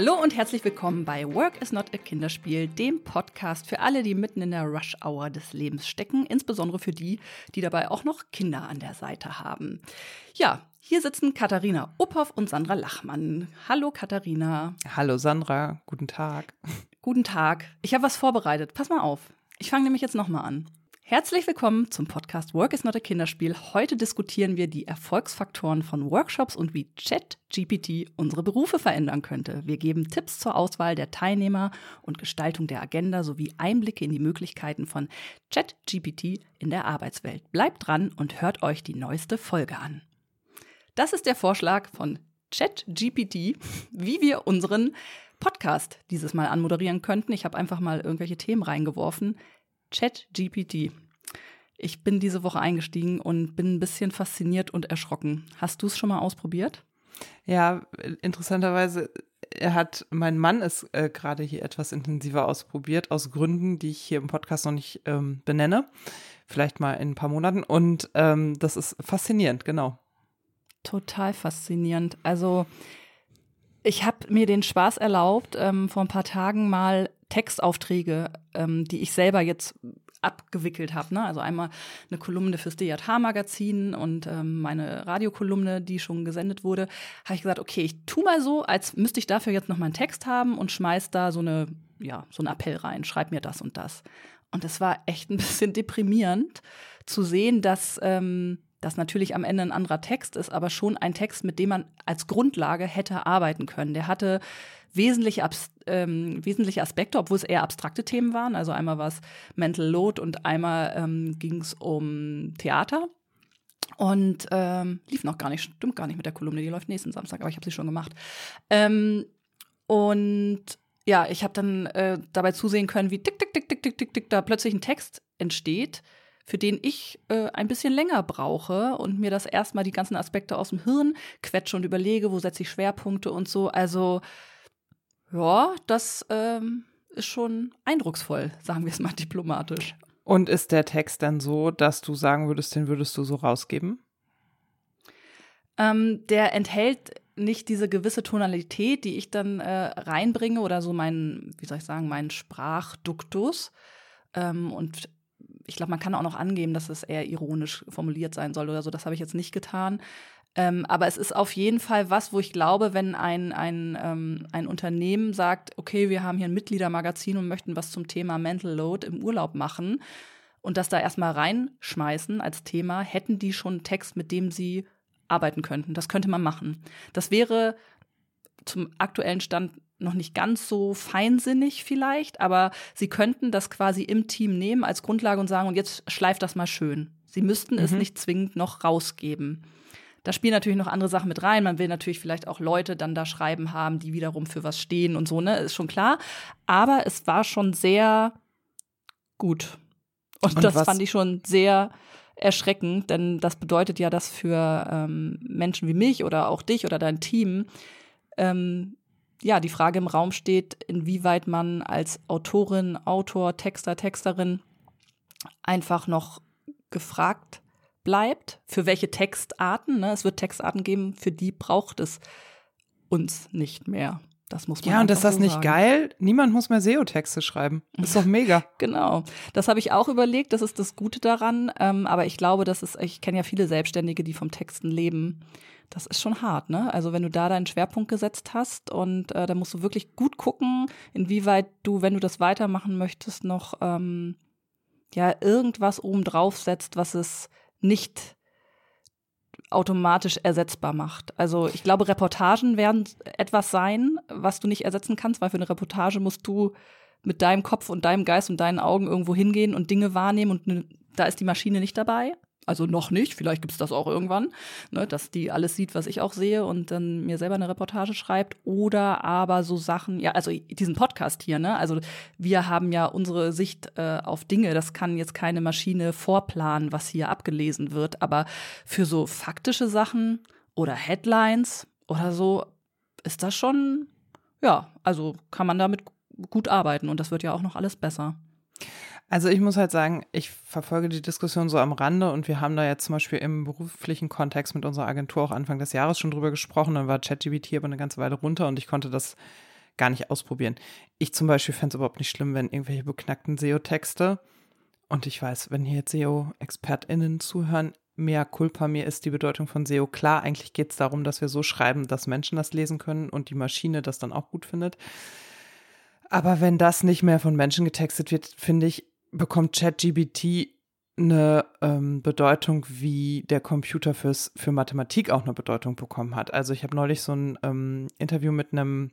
Hallo und herzlich willkommen bei Work is Not a Kinderspiel, dem Podcast für alle, die mitten in der Rush-Hour des Lebens stecken, insbesondere für die, die dabei auch noch Kinder an der Seite haben. Ja, hier sitzen Katharina Uphoff und Sandra Lachmann. Hallo Katharina. Hallo Sandra, guten Tag. Guten Tag. Ich habe was vorbereitet. Pass mal auf. Ich fange nämlich jetzt nochmal an. Herzlich willkommen zum Podcast Work is not a Kinderspiel. Heute diskutieren wir die Erfolgsfaktoren von Workshops und wie ChatGPT unsere Berufe verändern könnte. Wir geben Tipps zur Auswahl der Teilnehmer und Gestaltung der Agenda sowie Einblicke in die Möglichkeiten von ChatGPT in der Arbeitswelt. Bleibt dran und hört euch die neueste Folge an. Das ist der Vorschlag von ChatGPT, wie wir unseren Podcast dieses Mal anmoderieren könnten. Ich habe einfach mal irgendwelche Themen reingeworfen. ChatGPT. Ich bin diese Woche eingestiegen und bin ein bisschen fasziniert und erschrocken. Hast du es schon mal ausprobiert? Ja, interessanterweise er hat, mein Mann ist äh, gerade hier etwas intensiver ausprobiert, aus Gründen, die ich hier im Podcast noch nicht ähm, benenne. Vielleicht mal in ein paar Monaten. Und ähm, das ist faszinierend, genau. Total faszinierend. Also ich habe mir den Spaß erlaubt, ähm, vor ein paar Tagen mal Textaufträge, ähm, die ich selber jetzt abgewickelt habe. Ne? Also einmal eine Kolumne fürs DJH-Magazin und ähm, meine Radiokolumne, die schon gesendet wurde, habe ich gesagt, okay, ich tu mal so, als müsste ich dafür jetzt noch mal einen Text haben und schmeiß da so eine, ja, so einen Appell rein, schreib mir das und das. Und es war echt ein bisschen deprimierend zu sehen, dass ähm, das natürlich am Ende ein anderer Text ist, aber schon ein Text, mit dem man als Grundlage hätte arbeiten können. Der hatte wesentliche, ähm, wesentliche Aspekte, obwohl es eher abstrakte Themen waren. Also einmal war es Mental Load und einmal ähm, ging es um Theater. Und ähm, lief noch gar nicht, stimmt gar nicht mit der Kolumne, die läuft nächsten Samstag, aber ich habe sie schon gemacht. Ähm, und ja, ich habe dann äh, dabei zusehen können, wie tick, tick, tick, tick, tick, tick, tick, da plötzlich ein Text entsteht, für den ich äh, ein bisschen länger brauche und mir das erstmal die ganzen Aspekte aus dem Hirn quetsche und überlege, wo setze ich Schwerpunkte und so. Also ja, das ähm, ist schon eindrucksvoll, sagen wir es mal diplomatisch. Und ist der Text dann so, dass du sagen würdest, den würdest du so rausgeben? Ähm, der enthält nicht diese gewisse Tonalität, die ich dann äh, reinbringe oder so meinen, wie soll ich sagen, meinen Sprachduktus. Ähm, und ich glaube, man kann auch noch angeben, dass es eher ironisch formuliert sein soll oder so. Das habe ich jetzt nicht getan. Ähm, aber es ist auf jeden Fall was, wo ich glaube, wenn ein, ein, ähm, ein Unternehmen sagt, okay, wir haben hier ein Mitgliedermagazin und möchten was zum Thema Mental Load im Urlaub machen und das da erstmal reinschmeißen als Thema, hätten die schon einen Text, mit dem sie arbeiten könnten. Das könnte man machen. Das wäre zum aktuellen Stand noch nicht ganz so feinsinnig vielleicht, aber sie könnten das quasi im Team nehmen als Grundlage und sagen, und jetzt schleift das mal schön. Sie müssten mhm. es nicht zwingend noch rausgeben. Da spielen natürlich noch andere Sachen mit rein. Man will natürlich vielleicht auch Leute dann da schreiben haben, die wiederum für was stehen und so, ne? Ist schon klar. Aber es war schon sehr gut. Und, und das was? fand ich schon sehr erschreckend, denn das bedeutet ja, dass für ähm, Menschen wie mich oder auch dich oder dein Team ähm, ja, die Frage im Raum steht, inwieweit man als Autorin, Autor, Texter, Texterin einfach noch gefragt bleibt, für welche Textarten. Ne? Es wird Textarten geben, für die braucht es uns nicht mehr. Das muss man Ja, und ist das so nicht sagen. geil? Niemand muss mehr SEO-Texte schreiben. Das ist doch mega. genau. Das habe ich auch überlegt. Das ist das Gute daran. Ähm, aber ich glaube, das ist, ich kenne ja viele Selbstständige, die vom Texten leben das ist schon hart, ne? Also wenn du da deinen Schwerpunkt gesetzt hast und äh, da musst du wirklich gut gucken, inwieweit du, wenn du das weitermachen möchtest, noch ähm, ja irgendwas oben drauf setzt, was es nicht automatisch ersetzbar macht. Also ich glaube, Reportagen werden etwas sein, was du nicht ersetzen kannst, weil für eine Reportage musst du mit deinem Kopf und deinem Geist und deinen Augen irgendwo hingehen und Dinge wahrnehmen und ne, da ist die Maschine nicht dabei. Also noch nicht, vielleicht gibt es das auch irgendwann, ne, dass die alles sieht, was ich auch sehe und dann mir selber eine Reportage schreibt. Oder aber so Sachen, ja, also diesen Podcast hier, ne? Also wir haben ja unsere Sicht äh, auf Dinge. Das kann jetzt keine Maschine vorplanen, was hier abgelesen wird. Aber für so faktische Sachen oder Headlines oder so ist das schon, ja, also kann man damit gut arbeiten und das wird ja auch noch alles besser. Also ich muss halt sagen, ich verfolge die Diskussion so am Rande und wir haben da jetzt zum Beispiel im beruflichen Kontext mit unserer Agentur auch Anfang des Jahres schon drüber gesprochen. Dann war ChatGPT aber eine ganze Weile runter und ich konnte das gar nicht ausprobieren. Ich zum Beispiel fände es überhaupt nicht schlimm, wenn irgendwelche beknackten SEO-Texte, und ich weiß, wenn hier jetzt SEO-ExpertInnen zuhören, mehr Culpa, mir ist die Bedeutung von SEO klar. Eigentlich geht es darum, dass wir so schreiben, dass Menschen das lesen können und die Maschine das dann auch gut findet. Aber wenn das nicht mehr von Menschen getextet wird, finde ich, bekommt ChatGBT eine ähm, Bedeutung, wie der Computer fürs, für Mathematik auch eine Bedeutung bekommen hat. Also ich habe neulich so ein ähm, Interview mit einem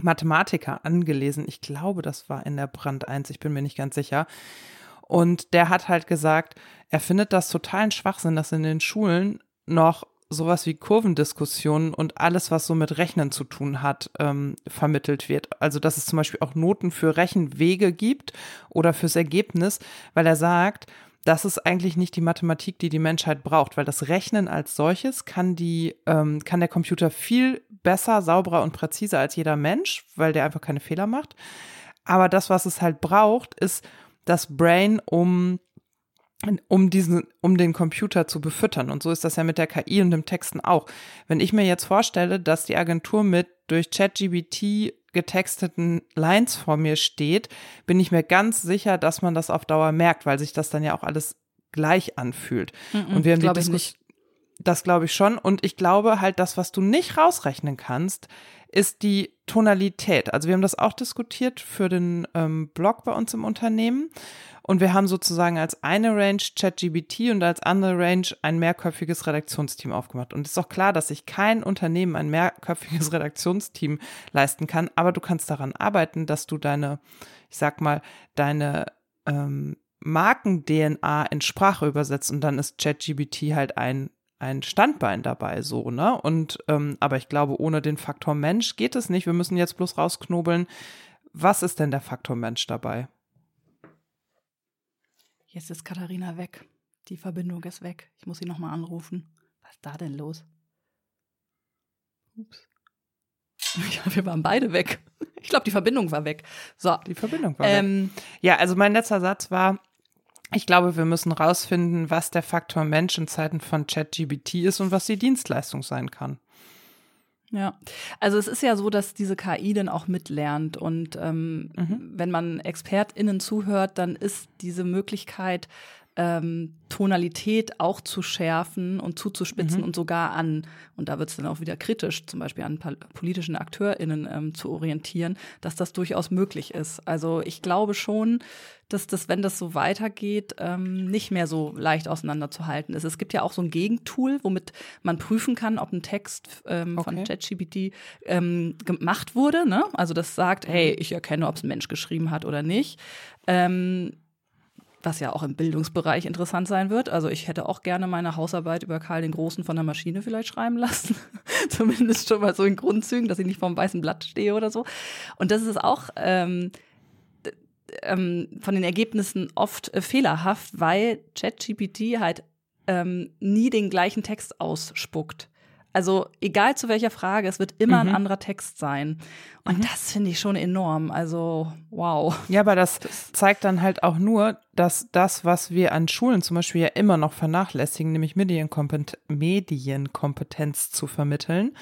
Mathematiker angelesen. Ich glaube, das war in der Brand 1, ich bin mir nicht ganz sicher. Und der hat halt gesagt, er findet das totalen Schwachsinn, dass in den Schulen noch sowas wie Kurvendiskussionen und alles, was so mit Rechnen zu tun hat, ähm, vermittelt wird. Also dass es zum Beispiel auch Noten für Rechenwege gibt oder fürs Ergebnis, weil er sagt, das ist eigentlich nicht die Mathematik, die die Menschheit braucht, weil das Rechnen als solches kann die, ähm, kann der Computer viel besser, sauberer und präziser als jeder Mensch, weil der einfach keine Fehler macht. Aber das, was es halt braucht, ist das Brain, um um diesen, um den Computer zu befüttern. Und so ist das ja mit der KI und dem Texten auch. Wenn ich mir jetzt vorstelle, dass die Agentur mit durch ChatGBT getexteten Lines vor mir steht, bin ich mir ganz sicher, dass man das auf Dauer merkt, weil sich das dann ja auch alles gleich anfühlt. Mm -mm, und wir haben die Diskussion, das glaube ich schon. Und ich glaube halt, das, was du nicht rausrechnen kannst, ist die Tonalität. Also wir haben das auch diskutiert für den ähm, Blog bei uns im Unternehmen. Und wir haben sozusagen als eine Range ChatGBT und als andere Range ein mehrköpfiges Redaktionsteam aufgemacht. Und es ist auch klar, dass sich kein Unternehmen ein mehrköpfiges Redaktionsteam leisten kann, aber du kannst daran arbeiten, dass du deine, ich sag mal, deine ähm, Marken-DNA in Sprache übersetzt und dann ist ChatGBT halt ein ein Standbein dabei, so, ne? Und, ähm, aber ich glaube, ohne den Faktor Mensch geht es nicht. Wir müssen jetzt bloß rausknobeln, was ist denn der Faktor Mensch dabei? Jetzt ist Katharina weg. Die Verbindung ist weg. Ich muss sie nochmal anrufen. Was ist da denn los? Ups. Ja, wir waren beide weg. Ich glaube, die Verbindung war weg. So. Die Verbindung war ähm, weg. Ja, also mein letzter Satz war, ich glaube, wir müssen rausfinden, was der Faktor Mensch in Zeiten von ChatGBT ist und was die Dienstleistung sein kann. Ja, also es ist ja so, dass diese KI dann auch mitlernt und ähm, mhm. wenn man ExpertInnen zuhört, dann ist diese Möglichkeit, ähm, Tonalität auch zu schärfen und zuzuspitzen mhm. und sogar an, und da wird es dann auch wieder kritisch, zum Beispiel an politischen AkteurInnen ähm, zu orientieren, dass das durchaus möglich ist. Also ich glaube schon, dass das, wenn das so weitergeht, ähm, nicht mehr so leicht auseinanderzuhalten ist. Es gibt ja auch so ein Gegentool, womit man prüfen kann, ob ein Text ähm, okay. von ChatGPT ähm, gemacht wurde. Ne? Also das sagt, hey, mhm. ich erkenne, ob es ein Mensch geschrieben hat oder nicht. Ähm, was ja auch im Bildungsbereich interessant sein wird. Also ich hätte auch gerne meine Hausarbeit über Karl den Großen von der Maschine vielleicht schreiben lassen. Zumindest schon mal so in Grundzügen, dass ich nicht vom weißen Blatt stehe oder so. Und das ist auch ähm, ähm, von den Ergebnissen oft äh, fehlerhaft, weil ChatGPT halt ähm, nie den gleichen Text ausspuckt. Also egal zu welcher Frage, es wird immer mhm. ein anderer Text sein. Und mhm. das finde ich schon enorm. Also wow. Ja, aber das, das, zeigt dann halt auch nur, dass das, was wir an Schulen zum Beispiel ja immer noch vernachlässigen, nämlich Medienkompetenz, Medienkompetenz zu vermitteln,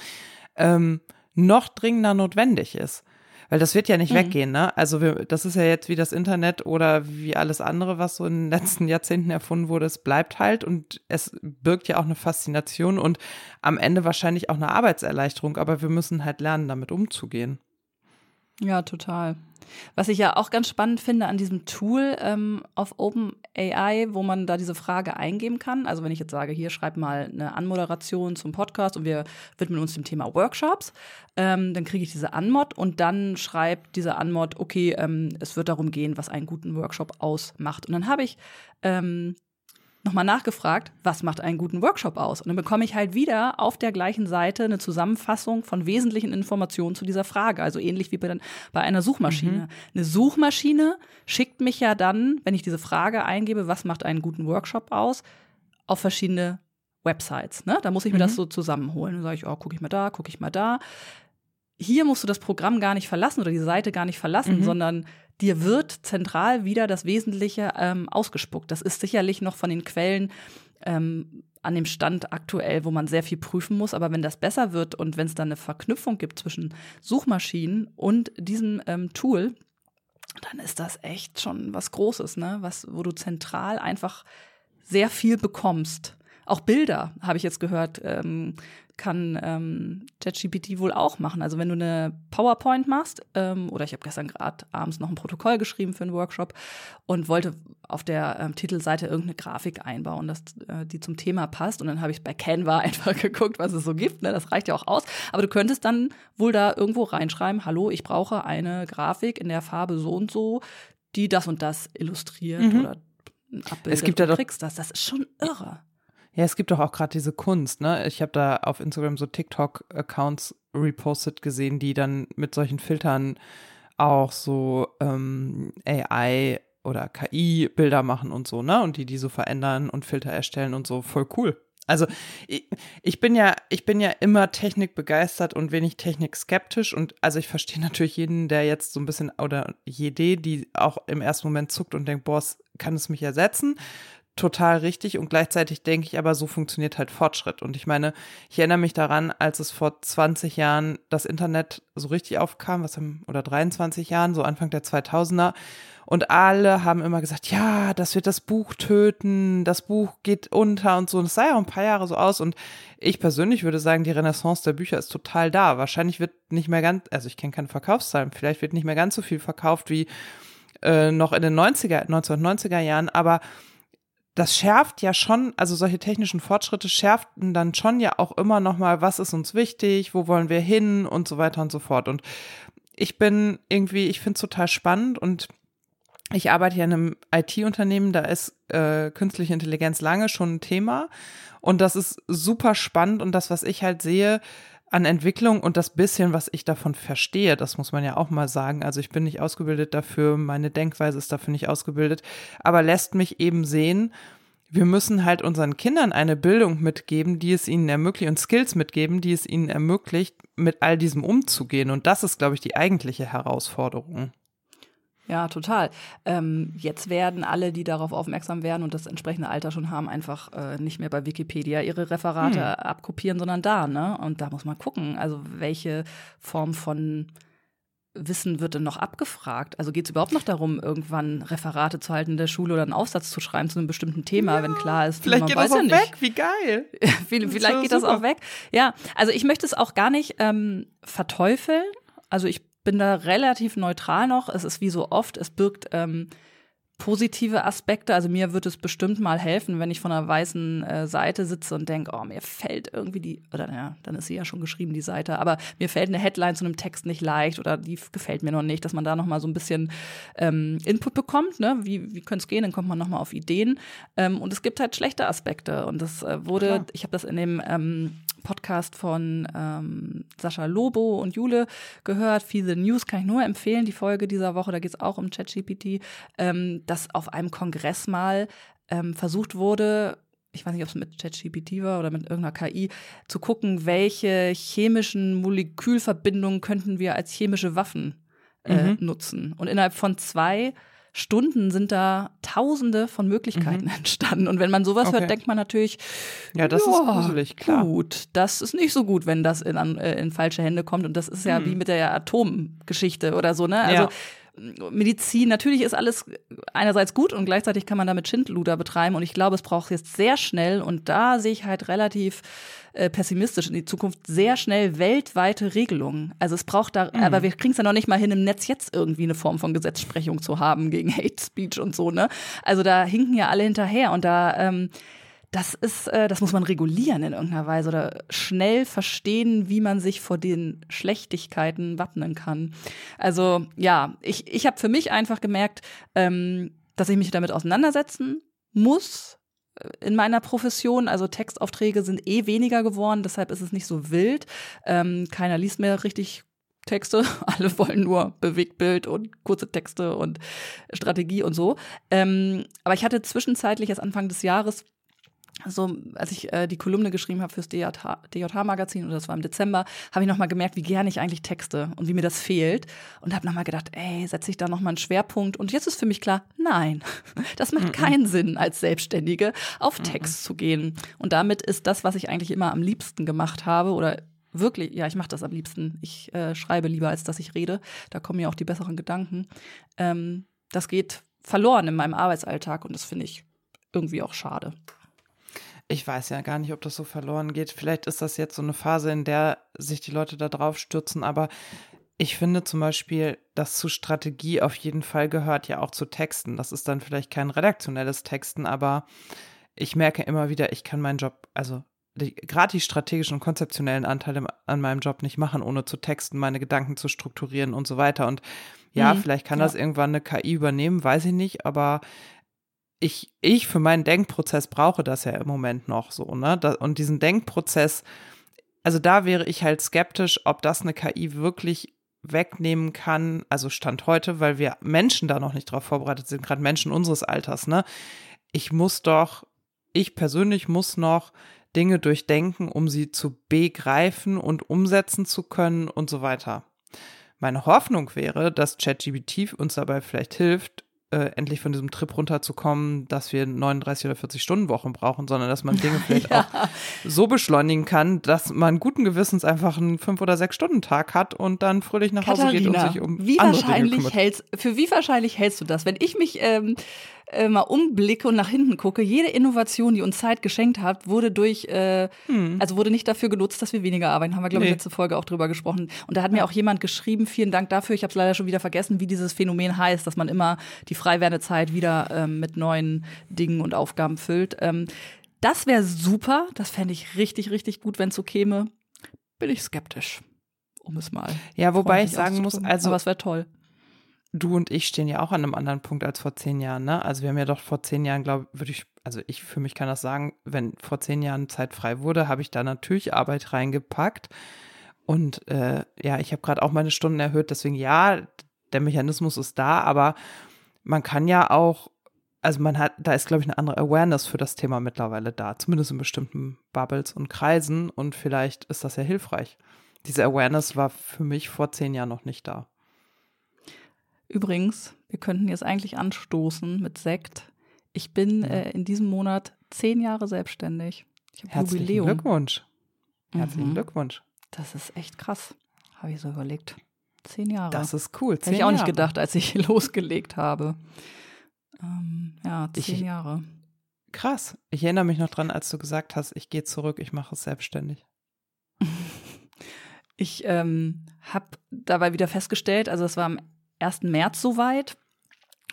ähm, noch dringender notwendig ist. Weil das wird ja nicht mhm. weggehen, ne? Also wir, das ist ja jetzt wie das Internet oder wie alles andere, was so in den letzten Jahrzehnten erfunden wurde. Es bleibt halt und es birgt ja auch eine Faszination und am Ende wahrscheinlich auch eine Arbeitserleichterung. Aber wir müssen halt lernen, damit umzugehen. Ja, total. Was ich ja auch ganz spannend finde an diesem Tool ähm, auf OpenAI, wo man da diese Frage eingeben kann. Also wenn ich jetzt sage, hier schreib mal eine Anmoderation zum Podcast und wir widmen uns dem Thema Workshops, ähm, dann kriege ich diese Anmod und dann schreibt diese Anmod, okay, ähm, es wird darum gehen, was einen guten Workshop ausmacht. Und dann habe ich ähm, nochmal nachgefragt, was macht einen guten Workshop aus? Und dann bekomme ich halt wieder auf der gleichen Seite eine Zusammenfassung von wesentlichen Informationen zu dieser Frage. Also ähnlich wie bei, bei einer Suchmaschine. Mhm. Eine Suchmaschine schickt mich ja dann, wenn ich diese Frage eingebe, was macht einen guten Workshop aus, auf verschiedene Websites. Ne? Da muss ich mir mhm. das so zusammenholen. Dann sage ich, oh, gucke ich mal da, gucke ich mal da. Hier musst du das Programm gar nicht verlassen oder die Seite gar nicht verlassen, mhm. sondern dir wird zentral wieder das Wesentliche ähm, ausgespuckt. Das ist sicherlich noch von den Quellen ähm, an dem Stand aktuell, wo man sehr viel prüfen muss. Aber wenn das besser wird und wenn es dann eine Verknüpfung gibt zwischen Suchmaschinen und diesem ähm, Tool, dann ist das echt schon was Großes, ne? Was, wo du zentral einfach sehr viel bekommst. Auch Bilder, habe ich jetzt gehört, ähm, kann ähm, ChatGPT wohl auch machen. Also wenn du eine PowerPoint machst, ähm, oder ich habe gestern gerade abends noch ein Protokoll geschrieben für einen Workshop und wollte auf der ähm, Titelseite irgendeine Grafik einbauen, dass äh, die zum Thema passt. Und dann habe ich bei Canva einfach geguckt, was es so gibt. Ne? Das reicht ja auch aus. Aber du könntest dann wohl da irgendwo reinschreiben, hallo, ich brauche eine Grafik in der Farbe so und so, die das und das illustriert Mhm. oder abbildet. Es gibt ja doch- kriegst das. Das ist schon irre. Ja, es gibt doch auch gerade diese Kunst, ne? Ich habe da auf Instagram so TikTok-Accounts repostet gesehen, die dann mit solchen Filtern auch so ähm, AI oder KI-Bilder machen und so, ne? Und die die so verändern und Filter erstellen und so. Voll cool. Also ich, ich bin ja, ich bin ja immer technikbegeistert und wenig technikskeptisch und also ich verstehe natürlich jeden, der jetzt so ein bisschen oder jede, die auch im ersten Moment zuckt und denkt, boah, kann es mich ersetzen total richtig und gleichzeitig denke ich aber, so funktioniert halt Fortschritt. Und ich meine, ich erinnere mich daran, als es vor 20 Jahren das Internet so richtig aufkam, was haben, oder 23 Jahren, so Anfang der 2000er. Und alle haben immer gesagt, ja, das wird das Buch töten, das Buch geht unter und so. Und es sah ja ein paar Jahre so aus. Und ich persönlich würde sagen, die Renaissance der Bücher ist total da. Wahrscheinlich wird nicht mehr ganz, also ich kenne keine Verkaufszahlen, vielleicht wird nicht mehr ganz so viel verkauft wie äh, noch in den 90er, 1990er Jahren, aber das schärft ja schon, also solche technischen Fortschritte schärften dann schon ja auch immer noch mal, was ist uns wichtig, wo wollen wir hin und so weiter und so fort. Und ich bin irgendwie, ich finde es total spannend und ich arbeite ja in einem IT-Unternehmen, da ist äh, künstliche Intelligenz lange schon ein Thema und das ist super spannend und das, was ich halt sehe an Entwicklung und das bisschen, was ich davon verstehe, das muss man ja auch mal sagen. Also ich bin nicht ausgebildet dafür, meine Denkweise ist dafür nicht ausgebildet, aber lässt mich eben sehen, wir müssen halt unseren Kindern eine Bildung mitgeben, die es ihnen ermöglicht und Skills mitgeben, die es ihnen ermöglicht, mit all diesem umzugehen. Und das ist, glaube ich, die eigentliche Herausforderung. Ja, total. Ähm, jetzt werden alle, die darauf aufmerksam werden und das entsprechende Alter schon haben, einfach äh, nicht mehr bei Wikipedia ihre Referate Hm. abkopieren, sondern da, ne? Und da muss man gucken, also welche Form von Wissen wird denn noch abgefragt? Also geht es überhaupt noch darum, irgendwann Referate zu halten in der Schule oder einen Aufsatz zu schreiben zu einem bestimmten Thema, wenn klar ist, Vielleicht man geht weiß das ja auch nicht. weg, wie geil. Viel- Das Vielleicht ist geht das auch weg. Ja, also ich möchte es auch gar nicht ähm, verteufeln. Also ich bin da relativ neutral noch. Es ist wie so oft, es birgt ähm, positive Aspekte. Also mir wird es bestimmt mal helfen, wenn ich von einer weißen äh, Seite sitze und denke, oh, mir fällt irgendwie die, oder naja, dann ist sie ja schon geschrieben, die Seite, aber mir fällt eine Headline zu einem Text nicht leicht oder die gefällt mir noch nicht, dass man da noch mal so ein bisschen ähm, Input bekommt, ne? Wie, wie könnte es gehen? Dann kommt man noch mal auf Ideen. Ähm, und es gibt halt schlechte Aspekte. Und das äh, wurde, Klar. ich habe das in dem ähm, Podcast von ähm, Sascha Lobo und Jule gehört. The News kann ich nur empfehlen, die Folge dieser Woche. Da geht es auch um ChatGPT, ähm, dass auf einem Kongress mal ähm, versucht wurde, ich weiß nicht, ob es mit ChatGPT war oder mit irgendeiner KI, zu gucken, welche chemischen Molekülverbindungen könnten wir als chemische Waffen äh, Mhm. nutzen. Und innerhalb von zwei Stunden sind da Tausende von Möglichkeiten entstanden. Und wenn man sowas Mhm. Okay. hört, denkt man natürlich, Ja, das ist gruselig, klar. Gut, das ist nicht so gut, wenn das in, an, äh, in falsche Hände kommt. Und das ist ja Hm. wie mit der Atomgeschichte oder so, ne? Also Ja. Medizin, natürlich ist alles einerseits gut und gleichzeitig kann man damit Schindluder betreiben. Und ich glaube, es braucht jetzt sehr schnell, und da sehe ich halt relativ äh, pessimistisch in die Zukunft, sehr schnell weltweite Regelungen. Also es braucht da, Mhm. aber wir kriegen es ja noch nicht mal hin, im Netz jetzt irgendwie eine Form von Gesetzesprechung zu haben gegen Hate Speech und so, ne? Also da hinken ja alle hinterher und da, ähm, das ist, äh, das muss man regulieren in irgendeiner Weise oder schnell verstehen, wie man sich vor den Schlechtigkeiten wappnen kann. Also ja, ich, ich habe für mich einfach gemerkt, ähm, dass ich mich damit auseinandersetzen muss äh, in meiner Profession. Also Textaufträge sind eh weniger geworden, deshalb ist es nicht so wild. Ähm, keiner liest mehr richtig Texte, alle wollen nur Bewegtbild und kurze Texte und Strategie und so. Ähm, aber ich hatte zwischenzeitlich erst Anfang des Jahres so, als ich äh, die Kolumne geschrieben habe fürs DJH-Magazin, oder das war im Dezember, habe ich nochmal gemerkt, wie gerne ich eigentlich texte und wie mir das fehlt. Und habe nochmal gedacht, ey, setze ich da nochmal einen Schwerpunkt? Und jetzt ist für mich klar, nein, das macht mm -mm. keinen Sinn, als Selbstständige auf Text mm zu gehen. Und damit ist das, was ich eigentlich immer am liebsten gemacht habe, oder wirklich, ja, ich mache das am liebsten. Ich äh, schreibe lieber, als dass ich rede. Da kommen mir auch die besseren Gedanken. Ähm, das geht verloren in meinem Arbeitsalltag und das finde ich irgendwie auch schade ich weiß ja gar nicht, ob das so verloren geht. Vielleicht ist das jetzt so eine Phase, in der sich die Leute da drauf stürzen, aber ich finde zum Beispiel, dass zu Strategie auf jeden Fall gehört ja auch zu Texten. Das ist dann vielleicht kein redaktionelles Texten, aber ich merke immer wieder, ich kann meinen Job, also gerade die strategischen und konzeptionellen Anteile an meinem Job nicht machen, ohne zu texten, meine Gedanken zu strukturieren und so weiter. Und ja, mhm, vielleicht kann ja. das irgendwann eine KI übernehmen, weiß ich nicht, aber ich, ich für meinen Denkprozess brauche das ja im Moment noch so, ne? und diesen Denkprozess, also da wäre ich halt skeptisch, ob das eine KI wirklich wegnehmen kann, also Stand heute, weil wir Menschen da noch nicht drauf vorbereitet sind, gerade Menschen unseres Alters, ne? Ich muss doch, ich persönlich muss noch Dinge durchdenken, um sie zu begreifen und umsetzen zu können und so weiter. Meine Hoffnung wäre, dass ChatGPT uns dabei vielleicht hilft, äh, endlich von diesem Trip runterzukommen, dass wir 39 oder 40 Stunden Wochen brauchen, sondern dass man Dinge vielleicht ja. auch so beschleunigen kann, dass man guten Gewissens einfach einen 5 oder 6 Stunden Tag hat und dann fröhlich nach Hause geht und sich um wie andere wahrscheinlich Dinge kümmert. Hältst, für wie wahrscheinlich hältst du das? Wenn ich mich ähm, äh, mal umblicke und nach hinten gucke, jede Innovation, die uns Zeit geschenkt hat, wurde durch, äh, hm. also wurde nicht dafür genutzt, dass wir weniger arbeiten. Haben wir, glaube ich, nee. letzte Folge auch drüber gesprochen. Und da hat mir auch jemand geschrieben, vielen Dank dafür. Ich habe es leider schon wieder vergessen, wie dieses Phänomen heißt, dass man immer die frei werdende Zeit wieder ähm, mit neuen Dingen und Aufgaben füllt. Ähm, das wäre super. Das fände ich richtig, richtig gut, wenn es so käme. Bin ich skeptisch um es mal. Ja, wobei ich sagen muss, also. Aber es wäre toll du und ich stehen ja auch an einem anderen Punkt als vor zehn Jahren, ne? Also wir haben ja doch vor zehn Jahren, glaube würde ich, also ich für mich kann das sagen, wenn vor zehn Jahren Zeit frei wurde, habe ich da natürlich Arbeit reingepackt. Und äh, ja, ich habe gerade auch meine Stunden erhöht, deswegen ja, der Mechanismus ist da, aber man kann ja auch, also man hat, da ist, glaube ich, eine andere Awareness für das Thema mittlerweile da, zumindest in bestimmten Bubbles und Kreisen und vielleicht ist das ja hilfreich. Diese Awareness war für mich vor zehn Jahren noch nicht da. Übrigens, wir könnten jetzt eigentlich anstoßen mit Sekt. Ich bin ja. äh, in diesem Monat zehn Jahre selbstständig. Ich habe Herzlichen Jubiläum. Glückwunsch. Herzlichen mhm. Glückwunsch. Das ist echt krass. Habe ich so überlegt. Zehn Jahre. Das ist cool. Hätte ich auch nicht gedacht, als ich losgelegt habe. Ähm, ja, zehn ich, Jahre. Krass. Ich erinnere mich noch dran, als du gesagt hast, ich gehe zurück, ich mache es selbstständig. ich ähm, habe dabei wieder festgestellt, also es war am 1. März soweit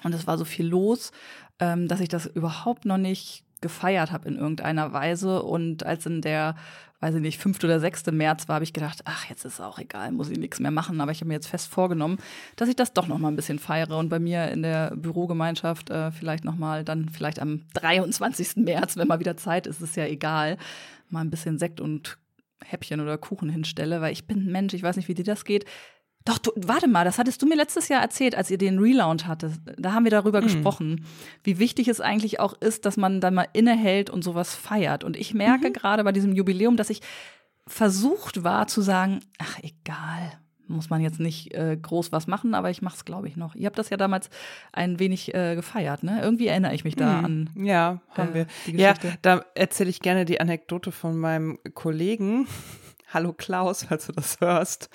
und es war so viel los, ähm, dass ich das überhaupt noch nicht gefeiert habe in irgendeiner Weise. Und als in der, weiß ich nicht, 5. oder 6. März war, habe ich gedacht, ach, jetzt ist es auch egal, muss ich nichts mehr machen. Aber ich habe mir jetzt fest vorgenommen, dass ich das doch noch mal ein bisschen feiere und bei mir in der Bürogemeinschaft äh, vielleicht noch mal dann vielleicht am 23. März, wenn mal wieder Zeit ist, ist ja egal, mal ein bisschen Sekt und Häppchen oder Kuchen hinstelle, weil ich bin ein Mensch, ich weiß nicht, wie dir das geht. Doch, du, warte mal, das hattest du mir letztes Jahr erzählt, als ihr den Relaunch hattet. Da haben wir darüber mhm. gesprochen, wie wichtig es eigentlich auch ist, dass man dann mal innehält und sowas feiert. Und ich merke mhm. gerade bei diesem Jubiläum, dass ich versucht war zu sagen, ach egal, muss man jetzt nicht äh, groß was machen, aber ich mache es, glaube ich, noch. Ihr habt das ja damals ein wenig äh, gefeiert, ne? Irgendwie erinnere ich mich da mhm. an. Ja, haben äh, wir. Ja, da erzähle ich gerne die Anekdote von meinem Kollegen. Hallo Klaus, falls du das hörst.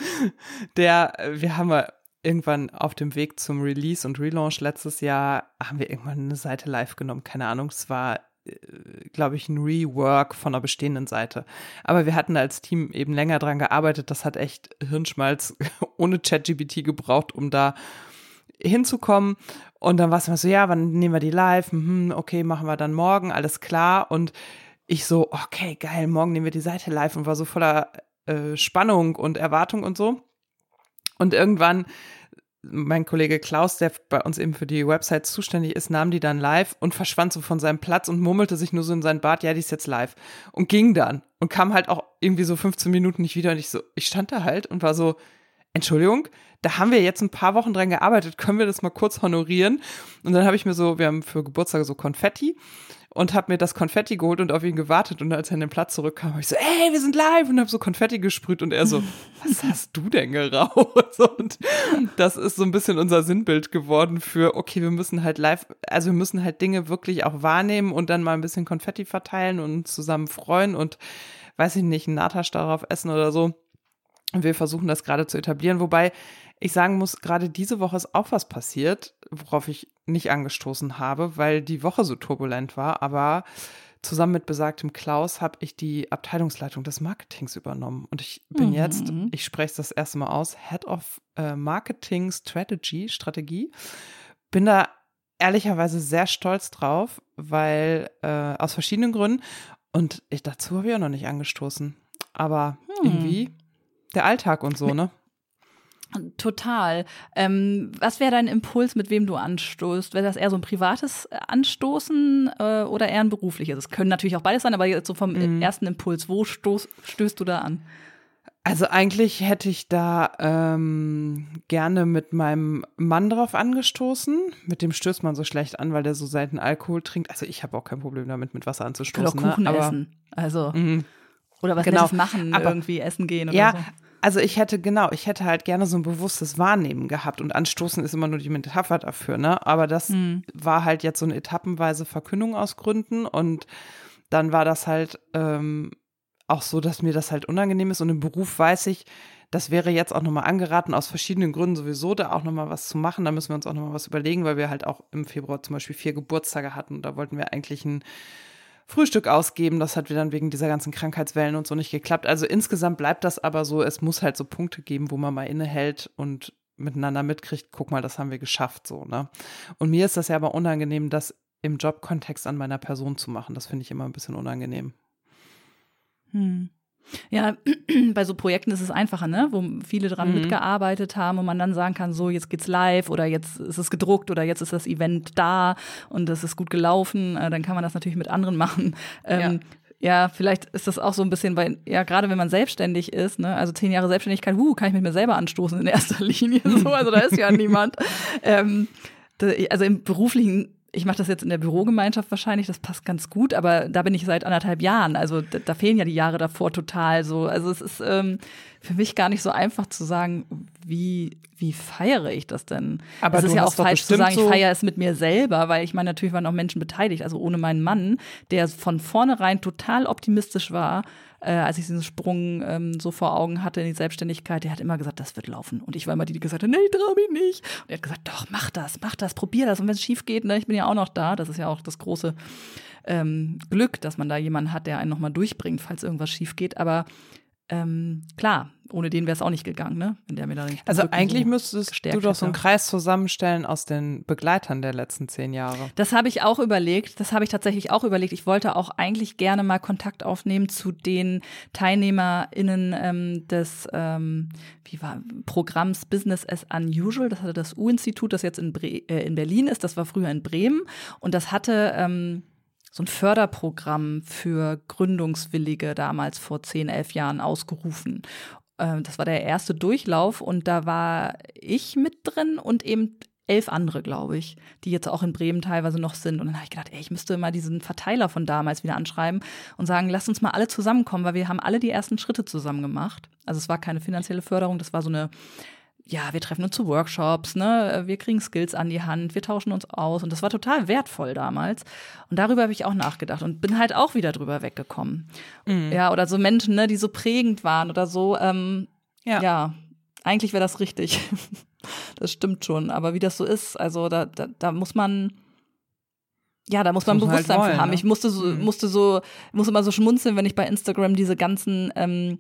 Der, äh, wir haben ja irgendwann auf dem Weg zum Release und Relaunch letztes Jahr, haben wir irgendwann eine Seite live genommen. Keine Ahnung, es war, äh, glaube ich, ein Rework von einer bestehenden Seite. Aber wir hatten als Team eben länger dran gearbeitet. Das hat echt Hirnschmalz ohne ChatGPT gebraucht, um da hinzukommen. Und dann war es immer so, ja, wann nehmen wir die live? Mhm, okay, machen wir dann morgen, alles klar. Und ich so, okay, geil, morgen nehmen wir die Seite live und war so voller äh, Spannung und Erwartung und so. Und irgendwann, mein Kollege Klaus, der bei uns eben für die Website zuständig ist, nahm die dann live und verschwand so von seinem Platz und murmelte sich nur so in sein Bart, ja, die ist jetzt live. Und ging dann und kam halt auch irgendwie so 15 Minuten nicht wieder. Und ich so, ich stand da halt und war so, Entschuldigung, da haben wir jetzt ein paar Wochen dran gearbeitet, können wir das mal kurz honorieren? Und dann habe ich mir so, wir haben für Geburtstag so Konfetti und habe mir das Konfetti geholt und auf ihn gewartet. Und als er an den Platz zurückkam, habe ich so, ey, wir sind live und habe so Konfetti gesprüht und er so, was hast du denn geraucht? Und das ist so ein bisschen unser Sinnbild geworden für, okay, wir müssen halt live, also wir müssen halt Dinge wirklich auch wahrnehmen und dann mal ein bisschen Konfetti verteilen und zusammen freuen und weiß ich nicht, einen Natasch darauf essen oder so. Und wir versuchen das gerade zu etablieren, wobei ich sagen muss, gerade diese Woche ist auch was passiert, worauf ich nicht angestoßen habe, weil die Woche so turbulent war. Aber zusammen mit besagtem Klaus habe ich die Abteilungsleitung des Marketings übernommen. Und ich bin mhm. jetzt, ich spreche es das erste Mal aus, Head of äh, Marketing Strategy, Strategie. Bin da ehrlicherweise sehr stolz drauf, weil äh, aus verschiedenen Gründen. Und ich, dazu habe ich auch noch nicht angestoßen. Aber hm. irgendwie der Alltag und so, ne? Total. Ähm, was wäre dein Impuls, mit wem du anstoßt? Wäre das eher so ein privates Anstoßen äh, oder eher ein berufliches? Es können natürlich auch beides sein, aber jetzt so vom mhm. ersten Impuls, wo stoß, stößt du da an? Also eigentlich hätte ich da ähm, gerne mit meinem Mann drauf angestoßen. Mit dem stößt man so schlecht an, weil der so selten Alkohol trinkt. Also ich habe auch kein Problem damit, mit Wasser anzustoßen. Ich auch Kuchen ne? aber, essen. Also. Mhm. Oder was genau. machen, aber, irgendwie essen gehen oder ja, so. Also ich hätte, genau, ich hätte halt gerne so ein bewusstes Wahrnehmen gehabt und anstoßen ist immer nur die Metapher dafür, ne? Aber das mhm. war halt jetzt so eine etappenweise Verkündung aus Gründen und dann war das halt ähm, auch so, dass mir das halt unangenehm ist und im Beruf weiß ich, das wäre jetzt auch nochmal angeraten, aus verschiedenen Gründen sowieso da auch nochmal was zu machen. Da müssen wir uns auch nochmal was überlegen, weil wir halt auch im Februar zum Beispiel vier Geburtstage hatten und da wollten wir eigentlich ein Frühstück ausgeben. Das hat dann wegen dieser ganzen Krankheitswellen und so nicht geklappt. Also insgesamt bleibt das aber so, es muss halt so Punkte geben, wo man mal innehält und miteinander mitkriegt, guck mal, das haben wir geschafft, so, ne? Und mir ist das ja aber unangenehm, das im Jobkontext an meiner Person zu machen. Das finde ich immer ein bisschen unangenehm. Hm. Ja, bei so Projekten ist es einfacher, ne? wo viele dran mhm. mitgearbeitet haben und man dann sagen kann, so jetzt geht's live oder jetzt ist es gedruckt oder jetzt ist das Event da und das ist gut gelaufen, äh, dann kann man das natürlich mit anderen machen. Ähm, ja. ja. vielleicht ist das auch so ein bisschen, weil, ja, gerade wenn man selbstständig ist, ne, also zehn Jahre Selbstständigkeit, huh, kann ich mit mir selber anstoßen in erster Linie. So, also da ist ja niemand. Ähm, also im beruflichen ich mache das jetzt in der Bürogemeinschaft wahrscheinlich, das passt ganz gut, aber da bin ich seit anderthalb Jahren. Also da, da fehlen ja die Jahre davor total so. Also es ist ähm, für mich gar nicht so einfach zu sagen, wie, wie feiere ich das denn? Aber es ist ja auch falsch zu sagen, ich feiere es mit mir selber, weil ich meine, natürlich waren auch Menschen beteiligt. Also ohne meinen Mann, der von vornherein total optimistisch war, äh, als ich diesen Sprung ähm, so vor Augen hatte in die Selbstständigkeit, der hat immer gesagt, das wird laufen. Und ich war immer die, die gesagt hat, nee, trau mich nicht. Und er hat gesagt, doch, mach das, mach das, probier das. Und wenn es schief geht, ne, ich bin ja auch noch da. Das ist ja auch das große ähm, Glück, dass man da jemanden hat, der einen nochmal durchbringt, falls irgendwas schief geht. Aber ähm, klar, ohne den wäre es auch nicht gegangen, ne? Wenn der mir da nicht Also eigentlich so müsstest du doch so einen Kreis zusammenstellen aus den Begleitern der letzten zehn Jahre. Das habe ich auch überlegt. Das habe ich tatsächlich auch überlegt. Ich wollte auch eigentlich gerne mal Kontakt aufnehmen zu den TeilnehmerInnen ähm, des ähm, wie war, Programms Business as Unusual. Das hatte das U-Institut, das jetzt in, Bre äh, in Berlin ist. Das war früher in Bremen. Und das hatte ähm, so ein Förderprogramm für Gründungswillige damals vor zehn, elf Jahren ausgerufen. Ähm, das war der erste Durchlauf und da war ich mit drin und eben elf andere, glaube ich, die jetzt auch in Bremen teilweise noch sind. Und dann habe ich gedacht, ey, ich müsste mal diesen Verteiler von damals wieder anschreiben und sagen, lasst uns mal alle zusammenkommen, weil wir haben alle die ersten Schritte zusammen gemacht. Also es war keine finanzielle Förderung, das war so eine ja, wir treffen uns zu Workshops, ne, wir kriegen Skills an die Hand, wir tauschen uns aus und das war total wertvoll damals. Und darüber habe ich auch nachgedacht und bin halt auch wieder drüber weggekommen. Mhm. Ja, oder so Menschen, ne, die so prägend waren oder so, ähm, ja. ja, eigentlich wäre das richtig. das stimmt schon. Aber wie das so ist, also da, da, da muss man, ja, da muss man muss halt Bewusstsein halt wollen, für haben. Ne? Ich musste so, mhm. musste so, musste immer so schmunzeln, wenn ich bei Instagram diese ganzen ähm,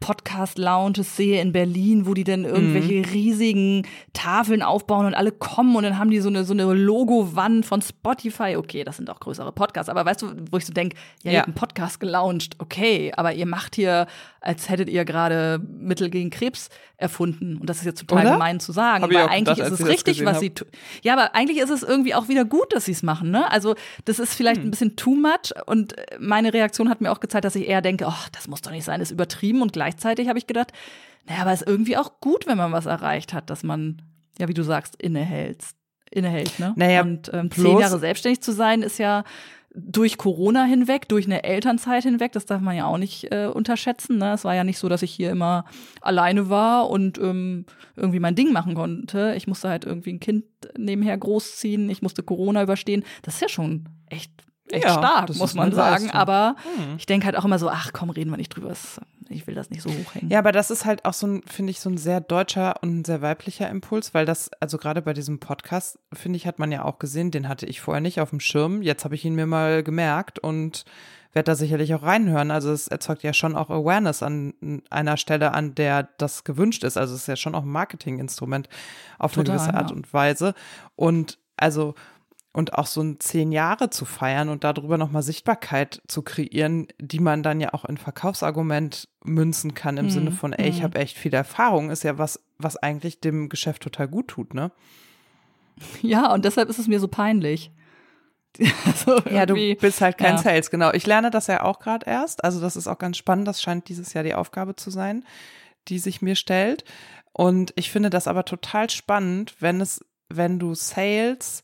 Podcast-Lounges sehe in Berlin, wo die dann irgendwelche mhm. riesigen Tafeln aufbauen und alle kommen und dann haben die so eine, so eine Logo-Wand von Spotify. Okay, das sind auch größere Podcasts, aber weißt du, wo ich so denke, ja, ihr habt einen Podcast gelauncht, okay, aber ihr macht hier, als hättet ihr gerade Mittel gegen Krebs erfunden. Und das ist jetzt total Oder? gemein zu sagen, Hab weil eigentlich gedacht, ist es richtig, was sie tun. Ja, aber eigentlich ist es irgendwie auch wieder gut, dass sie es machen, ne? Also, das ist vielleicht hm. ein bisschen too much und meine Reaktion hat mir auch gezeigt, dass ich eher denke, ach, oh, das muss doch nicht sein, das ist übertrieben und gleich gleichzeitig habe ich gedacht, naja, aber es ist irgendwie auch gut, wenn man was erreicht hat, dass man, ja, wie du sagst, innehält. Innehält, ne? Naja, Und ähm, zehn Jahre selbstständig zu sein, ist ja durch Corona hinweg, durch eine Elternzeit hinweg, das darf man ja auch nicht äh, unterschätzen. Ne? Es war ja nicht so, dass ich hier immer alleine war und ähm, irgendwie mein Ding machen konnte. Ich musste halt irgendwie ein Kind nebenher großziehen, ich musste Corona überstehen. Das ist ja schon echt echt Ja, stark, das muss man sagen. Leistung. Aber Hm. ich denke halt auch immer so, ach komm, reden wir nicht drüber. Es- Ich will das nicht so hochhängen. Ja, aber das ist halt auch so ein, finde ich, so ein sehr deutscher und ein sehr weiblicher Impuls, weil das, also gerade bei diesem Podcast, finde ich, hat man ja auch gesehen, den hatte ich vorher nicht auf dem Schirm. Jetzt habe ich ihn mir mal gemerkt und werde da sicherlich auch reinhören. Also es erzeugt ja schon auch Awareness an einer Stelle, an der das gewünscht ist. Also es ist ja schon auch ein Marketinginstrument auf Total, eine gewisse Art ja. und Weise. Und also und auch so ein zehn Jahre zu feiern und darüber nochmal Sichtbarkeit zu kreieren, die man dann ja auch in Verkaufsargument münzen kann im Mhm. Sinne von, ey, ich Mhm. habe echt viel Erfahrung, ist ja was, was eigentlich dem Geschäft total gut tut, ne? Ja, und deshalb ist es mir so peinlich. Also Ja, du bist halt kein ja. Sales, genau. Ich lerne das ja auch gerade erst. Also das ist auch ganz spannend. Das scheint dieses Jahr die Aufgabe zu sein, die sich mir stellt. Und ich finde das aber total spannend, wenn es, wenn du Sales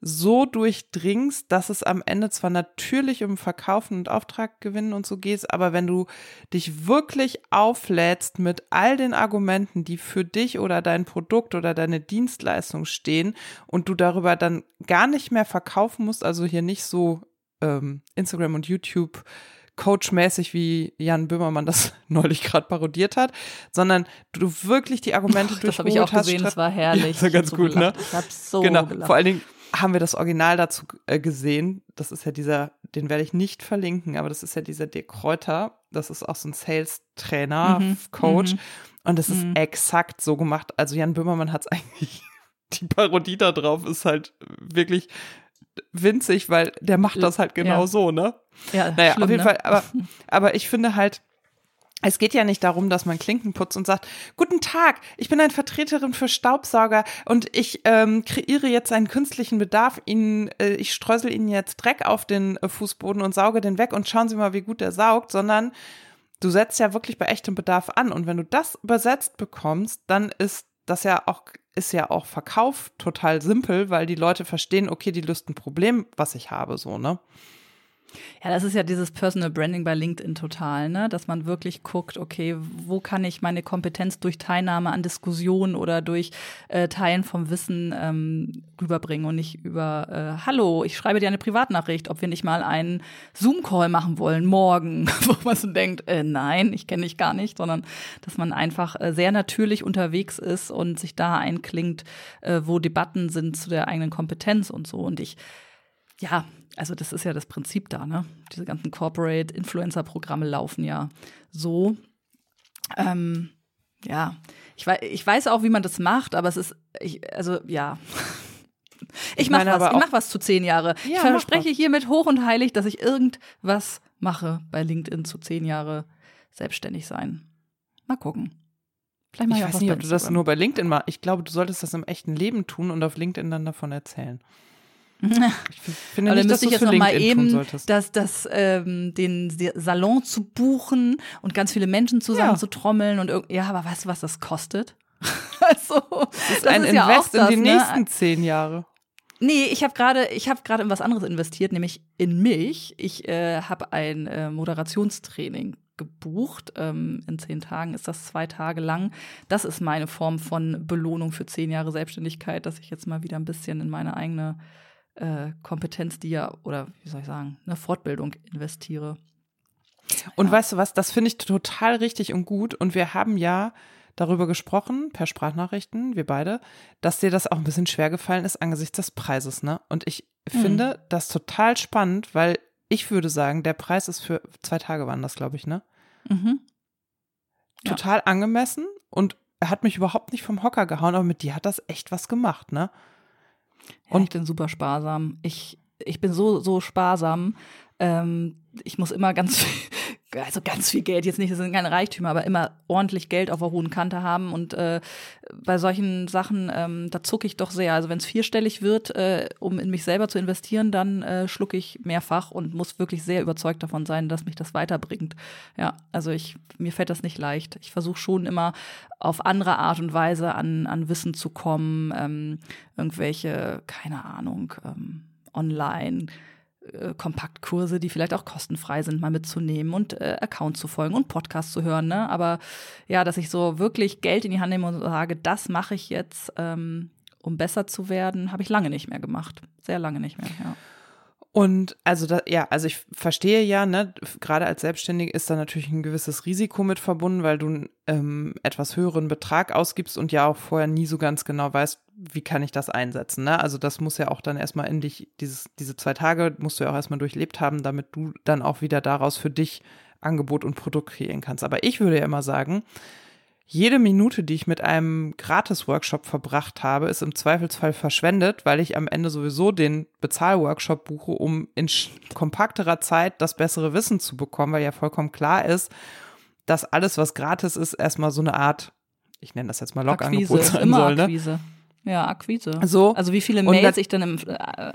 so durchdringst, dass es am Ende zwar natürlich um Verkaufen und Auftraggewinnen und so geht, aber wenn du dich wirklich auflädst mit all den Argumenten, die für dich oder dein Produkt oder deine Dienstleistung stehen und du darüber dann gar nicht mehr verkaufen musst, also hier nicht so ähm, Instagram und YouTube coachmäßig, wie Jan Böhmermann das neulich gerade parodiert hat, sondern du wirklich die Argumente das habe ich auch durchgeholt hast, gesehen, das war herrlich. Ja, das war ganz so gut, ne? gelacht. Ich habe so genau, gelacht. vor allen Dingen haben wir das Original dazu äh, gesehen. Das ist ja dieser, den werde ich nicht verlinken, aber das ist ja dieser Dirk Kräuter. Das ist auch so ein Sales-Trainer, Mhm, Coach. mhm. Und das ist Mhm. exakt so gemacht. Also Jan Böhmermann hat es eigentlich, die Parodie da drauf ist halt wirklich winzig, weil der macht das halt genau Ja. so, ne? ja, Naja, schlimm, auf jeden ne? Fall, aber, aber ich finde halt, es geht ja nicht darum, dass man Klinken putzt und sagt, guten Tag, ich bin eine Vertreterin für Staubsauger und ich ähm, kreiere jetzt einen künstlichen Bedarf. Ihnen, äh, ich streusel Ihnen jetzt Dreck auf den äh, Fußboden und sauge den weg und schauen Sie mal, wie gut der saugt, sondern du setzt ja wirklich bei echtem Bedarf an. Und wenn du das übersetzt bekommst, dann ist das ja auch, ist ja auch Verkauf total simpel, weil die Leute verstehen, okay, die löst ein Problem, was ich habe, so, ne? Ja, das ist ja dieses Personal Branding bei LinkedIn total, ne? Dass man wirklich guckt, okay, wo kann ich meine Kompetenz durch Teilnahme an Diskussionen oder durch äh, Teilen vom Wissen ähm, rüberbringen und nicht über äh, Hallo, ich schreibe dir eine Privatnachricht, ob wir nicht mal einen Zoom-Call machen wollen morgen, wo man so denkt, äh, nein, ich kenne dich gar nicht, sondern dass man einfach äh, sehr natürlich unterwegs ist und sich da einklingt, äh, wo Debatten sind zu der eigenen Kompetenz und so. Und ich ja, also das ist ja das Prinzip da, ne? Diese ganzen Corporate Influencer-Programme laufen ja so. Ähm, ja, ich weiß, ich weiß auch, wie man das macht, aber es ist, ich, also ja. Ich, Ich mach meine was, ich mach was zu zehn Jahre. ich Ja, mach verspreche hiermit hoch und heilig, dass ich irgendwas mache bei LinkedIn zu zehn Jahre selbstständig sein. Mal gucken. Vielleicht Ich weiß nicht, ob du das nur bei LinkedIn machst. Ich glaube, du solltest das im echten Leben tun und auf LinkedIn dann davon erzählen. Ich finde dann nicht, dass ich jetzt für noch mal LinkedIn tun eben, dass das ähm, den Salon zu buchen und ganz viele Menschen zusammen Ja. zu trommeln und ja, aber weißt du, was das kostet? also, das ist, ein ja auch Invest das, in die ne? nächsten zehn Jahre. Nee, ich habe gerade, ich habe gerade in was anderes investiert, nämlich in mich. Ich äh, habe ein äh, Moderationstraining gebucht. Ähm, in zehn Tagen ist das zwei Tage lang. Das ist meine Form von Belohnung für zehn Jahre Selbstständigkeit, dass ich jetzt mal wieder ein bisschen in meine eigene äh, Kompetenz, die ja, oder wie soll ich sagen, eine Fortbildung investiere. Und Ja. weißt du was, das finde ich total richtig und gut. Und wir haben ja darüber gesprochen, per Sprachnachrichten, wir beide, dass dir das auch ein bisschen schwer gefallen ist angesichts des Preises, ne? Und ich Mhm. finde das total spannend, weil ich würde sagen, der Preis ist für zwei Tage waren das, glaube ich, ne? Mhm. Ja. Total angemessen und er hat mich überhaupt nicht vom Hocker gehauen, aber mit dir hat das echt was gemacht, ne? Und- ich bin super sparsam. Ich, ich bin so, so sparsam. Ähm, ich muss immer ganz, also ganz viel Geld, jetzt nicht, das sind keine Reichtümer, aber immer ordentlich Geld auf der hohen Kante haben. Und äh, bei solchen Sachen, ähm, da zucke ich doch sehr. Also wenn es vierstellig wird, äh, um in mich selber zu investieren, dann äh, schlucke ich mehrfach und muss wirklich sehr überzeugt davon sein, dass mich das weiterbringt. Ja, also ich, mir fällt das nicht leicht. Ich versuche schon immer auf andere Art und Weise an, an Wissen zu kommen, ähm, irgendwelche, keine Ahnung, ähm, online äh, Kompaktkurse, die vielleicht auch kostenfrei sind, mal mitzunehmen und äh, Account zu folgen und Podcast zu hören. Ne? Aber ja, dass ich so wirklich Geld in die Hand nehme und sage, das mache ich jetzt, ähm, um besser zu werden, habe ich lange nicht mehr gemacht. Sehr lange nicht mehr, ja. Und also da, ja, also ich verstehe ja, ne, gerade als Selbstständige ist da natürlich ein gewisses Risiko mit verbunden, weil du einen ähm, etwas höheren Betrag ausgibst und ja auch vorher nie so ganz genau weißt, wie kann ich das einsetzen. Ne? Also das muss ja auch dann erstmal in dich, dieses, diese zwei Tage musst du ja auch erstmal durchlebt haben, damit du dann auch wieder daraus für dich Angebot und Produkt kreieren kannst. Aber ich würde ja immer sagen, jede Minute, die ich mit einem Gratis-Workshop verbracht habe, ist im Zweifelsfall verschwendet, weil ich am Ende sowieso den Bezahl-Workshop buche, um in kompakterer Zeit das bessere Wissen zu bekommen, weil ja vollkommen klar ist, dass alles, was gratis ist, erstmal so eine Art, ich nenne das jetzt mal Log-Angebot sein immer soll. Ne? Akquise. Ja, Akquise. So. Also wie viele Mails ich dann im, äh,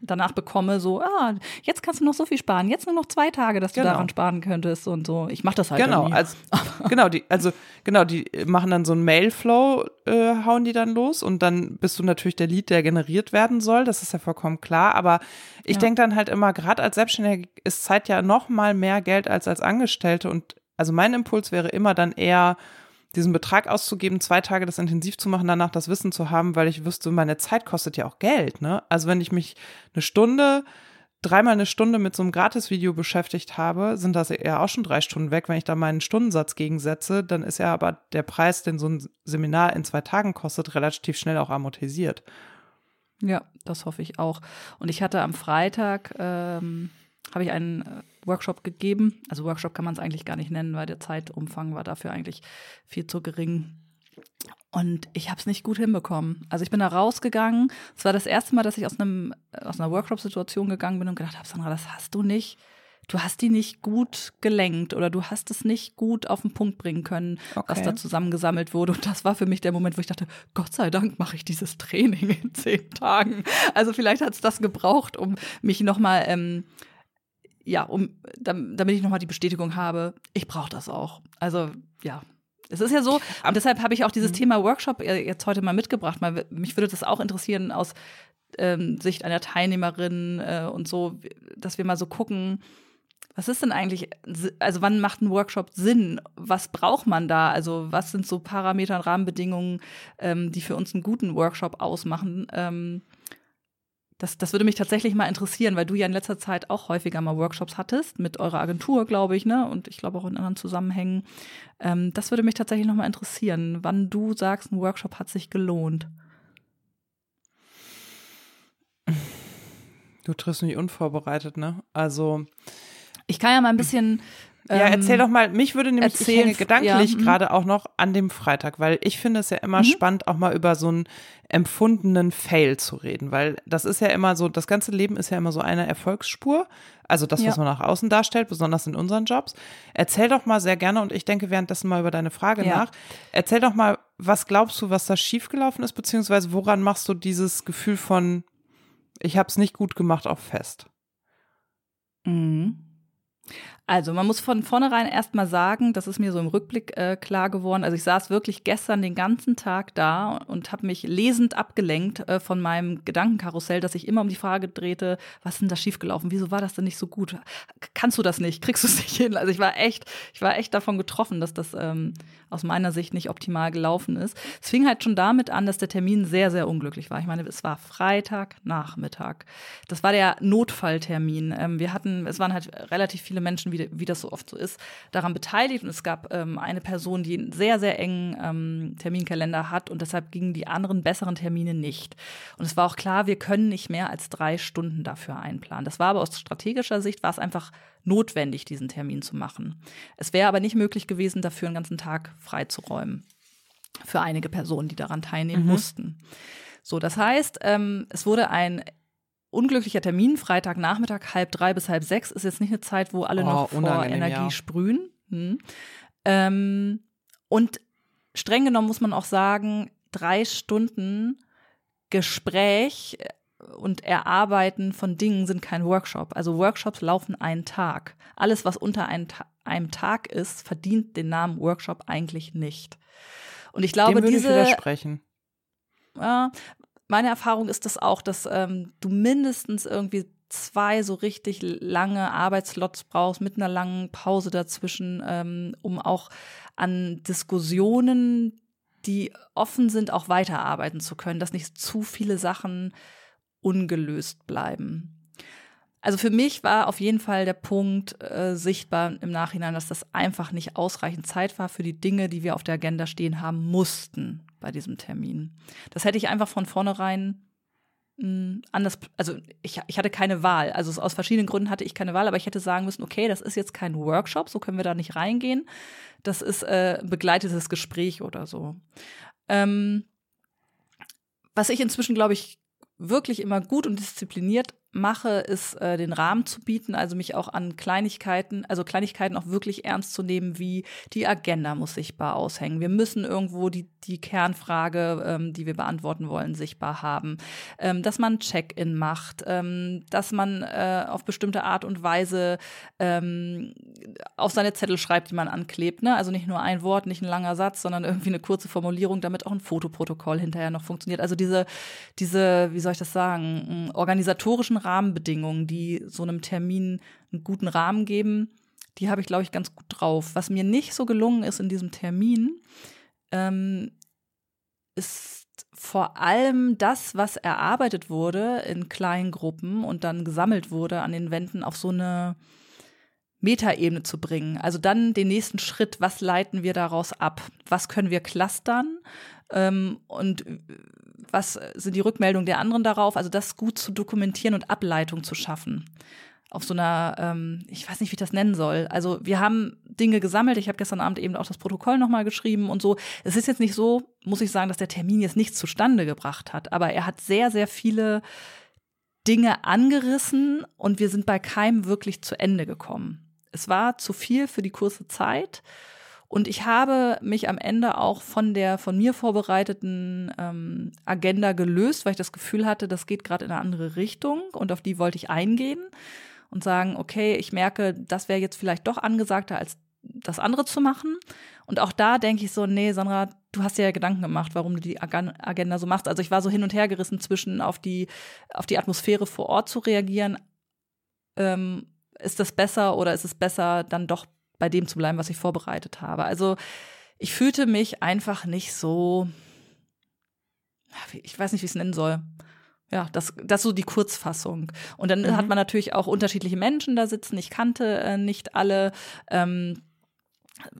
danach bekomme, so, ah, jetzt kannst du noch so viel sparen, jetzt nur noch zwei Tage, dass du Genau. daran sparen könntest und so. Ich mache das halt Genau, nie. als, genau, die, also genau, die machen dann so einen Mailflow, äh, hauen die dann los und dann bist du natürlich der Lead, der generiert werden soll. Das ist ja vollkommen klar. Aber ich Ja. denke dann halt immer, gerade als Selbstständiger ist Zeit ja noch mal mehr Geld als als Angestellte. Und also mein Impuls wäre immer dann eher, diesen Betrag auszugeben, zwei Tage das intensiv zu machen, danach das Wissen zu haben, weil ich wüsste, meine Zeit kostet ja auch Geld. Ne? Also wenn ich mich eine Stunde dreimal eine Stunde mit so einem Gratis-Video beschäftigt habe, sind das ja auch schon drei Stunden weg. Wenn ich da meinen Stundensatz gegensetze, dann ist ja aber der Preis, den so ein Seminar in zwei Tagen kostet, relativ schnell auch amortisiert. Ja, das hoffe ich auch. Und ich hatte am Freitag, ähm, habe ich einen äh, Workshop gegeben. Also Workshop kann man es eigentlich gar nicht nennen, weil der Zeitumfang war dafür eigentlich viel zu gering. Und ich habe es nicht gut hinbekommen. Also ich bin da rausgegangen. Es war das erste Mal, dass ich aus, einem, aus einer Workshop-Situation gegangen bin und gedacht habe, Sandra, das hast du nicht. Du hast die nicht gut gelenkt oder du hast es nicht gut auf den Punkt bringen können, was Okay. da zusammengesammelt wurde. Und das war für mich der Moment, wo ich dachte, Gott sei Dank mache ich dieses Training in zehn Tagen. Also vielleicht hat es das gebraucht, um mich nochmal, ähm, ja, um, dam- damit ich nochmal die Bestätigung habe, ich brauche das auch. Also ja. Es ist ja so, und deshalb habe ich auch dieses Thema Workshop äh, jetzt heute mal mitgebracht. Weil mich würde das auch interessieren aus ähm, Sicht einer Teilnehmerin äh, und so, dass wir mal so gucken, was ist denn eigentlich, also wann macht ein Workshop Sinn? Was braucht man da? Also was sind so Parameter und Rahmenbedingungen, ähm, die für uns einen guten Workshop ausmachen? Ähm, das, das würde mich tatsächlich mal interessieren, weil du ja in letzter Zeit auch häufiger mal Workshops hattest, mit eurer Agentur, glaube ich, ne? Und ich glaube auch in anderen Zusammenhängen. Ähm, das würde mich tatsächlich noch mal interessieren, wann du sagst, ein Workshop hat sich gelohnt. Du triffst mich unvorbereitet, ne? Also, Ich kann ja mal ein bisschen. Ja, ähm, erzähl doch mal, mich würde nämlich, ich erzählen, gedanklich ja, mhm. gerade auch noch an dem Freitag, weil ich finde es ja immer spannend, auch mal über so einen empfundenen Fail zu reden, weil das ist ja immer so, das ganze Leben ist ja immer so eine Erfolgsspur, also das, was Ja. man nach außen darstellt, besonders in unseren Jobs. Erzähl doch mal sehr gerne und ich denke währenddessen mal über deine Frage Ja. nach. Erzähl doch mal, was glaubst du, was da schiefgelaufen ist, beziehungsweise woran machst du dieses Gefühl von, ich habe es nicht gut gemacht, auch fest? Mhm. Also, man muss von vornherein erstmal sagen, das ist mir so im Rückblick äh, klar geworden. Also, ich saß wirklich gestern den ganzen Tag da und habe mich lesend abgelenkt äh, von meinem Gedankenkarussell, dass ich immer um die Frage drehte, was ist denn da schiefgelaufen? Wieso war das denn nicht so gut? Kannst du das nicht? Kriegst du es nicht hin? Also, ich war echt, ich war echt davon getroffen, dass das ähm, aus meiner Sicht nicht optimal gelaufen ist. Es fing halt schon damit an, dass der Termin sehr, sehr unglücklich war. Ich meine, es war Freitagnachmittag. Das war der Notfalltermin. Ähm, wir hatten, es waren halt relativ viele Menschen, wie, wie das so oft so ist, daran beteiligt. Und es gab ähm, eine Person, die einen sehr, sehr engen ähm, Terminkalender hat und deshalb gingen die anderen besseren Termine nicht. Und es war auch klar, wir können nicht mehr als drei Stunden dafür einplanen. Das war aber aus strategischer Sicht, war es einfach notwendig, diesen Termin zu machen. Es wäre aber nicht möglich gewesen, dafür einen ganzen Tag freizuräumen für einige Personen, die daran teilnehmen mussten. So, das heißt, ähm, es wurde ein unglücklicher Termin, Freitagnachmittag, halb drei bis halb sechs, ist jetzt nicht eine Zeit, wo alle oh, noch vor Energie ja. sprühen. Hm. Ähm, und streng genommen muss man auch sagen, drei Stunden Gespräch und Erarbeiten von Dingen sind kein Workshop. Also Workshops laufen einen Tag. Alles, was unter ein, einem Tag ist, verdient den Namen Workshop eigentlich nicht. Und ich glaube, Dem diese. Ich widersprechen. Ja, meine Erfahrung ist das auch, dass ähm, du mindestens irgendwie zwei so richtig lange Arbeitsslots brauchst mit einer langen Pause dazwischen, ähm, um auch an Diskussionen, die offen sind, auch weiterarbeiten zu können, dass nicht zu viele Sachen ungelöst bleiben. Also für mich war auf jeden Fall der Punkt äh, sichtbar im Nachhinein, dass das einfach nicht ausreichend Zeit war für die Dinge, die wir auf der Agenda stehen haben mussten bei diesem Termin. Das hätte ich einfach von vornherein hm, anders, also ich, ich hatte keine Wahl. Also aus verschiedenen Gründen hatte ich keine Wahl, aber ich hätte sagen müssen, okay, das ist jetzt kein Workshop, so können wir da nicht reingehen. Das ist äh, begleitetes Gespräch oder so. Ähm, was ich inzwischen, glaube ich, wirklich immer gut und diszipliniert mache, ist äh, den Rahmen zu bieten, also mich auch an Kleinigkeiten, also Kleinigkeiten auch wirklich ernst zu nehmen, wie die Agenda muss sichtbar aushängen. Wir müssen irgendwo die, die Kernfrage, ähm, die wir beantworten wollen, sichtbar haben. Ähm, dass man Check-in macht, ähm, dass man äh, auf bestimmte Art und Weise ähm, auf seine Zettel schreibt, die man anklebt. Ne? Also nicht nur ein Wort, nicht ein langer Satz, sondern irgendwie eine kurze Formulierung, damit auch ein Fotoprotokoll hinterher noch funktioniert. Also diese, diese, wie soll ich das sagen, organisatorischen Rahmenbedingungen, die so einem Termin einen guten Rahmen geben, die habe ich, glaube ich, ganz gut drauf. Was mir nicht so gelungen ist in diesem Termin, ähm, ist vor allem das, was erarbeitet wurde in kleinen Gruppen und dann gesammelt wurde an den Wänden auf so eine Metaebene zu bringen. Also dann den nächsten Schritt, was leiten wir daraus ab? Was können wir clustern? Ähm, und was sind die Rückmeldungen der anderen darauf? Also das gut zu dokumentieren und Ableitung zu schaffen. Auf so einer, ähm, ich weiß nicht, wie ich das nennen soll. Also wir haben Dinge gesammelt. Ich habe gestern Abend eben auch das Protokoll nochmal geschrieben und so. Es ist jetzt nicht so, muss ich sagen, dass der Termin jetzt nichts zustande gebracht hat, aber er hat sehr, sehr viele Dinge angerissen und wir sind bei keinem wirklich zu Ende gekommen. Es war zu viel für die kurze Zeit. Und ich habe mich am Ende auch von der von mir vorbereiteten ähm, Agenda gelöst, weil ich das Gefühl hatte, das geht gerade in eine andere Richtung und auf die wollte ich eingehen und sagen, okay, ich merke, das wäre jetzt vielleicht doch angesagter als das andere zu machen. Und auch da denke ich so, nee, Sandra, du hast dir ja Gedanken gemacht, warum du die Agenda so machst. Also ich war so hin und her gerissen zwischen auf die, auf die Atmosphäre vor Ort zu reagieren. Ähm, ist das besser oder ist es besser, dann doch bei dem zu bleiben, was ich vorbereitet habe. Also ich fühlte mich einfach nicht so, ich weiß nicht, wie ich es nennen soll. Ja, das, das ist so die Kurzfassung. Und dann mhm. hat man natürlich auch unterschiedliche Menschen da sitzen. Ich kannte äh, nicht alle. Ähm,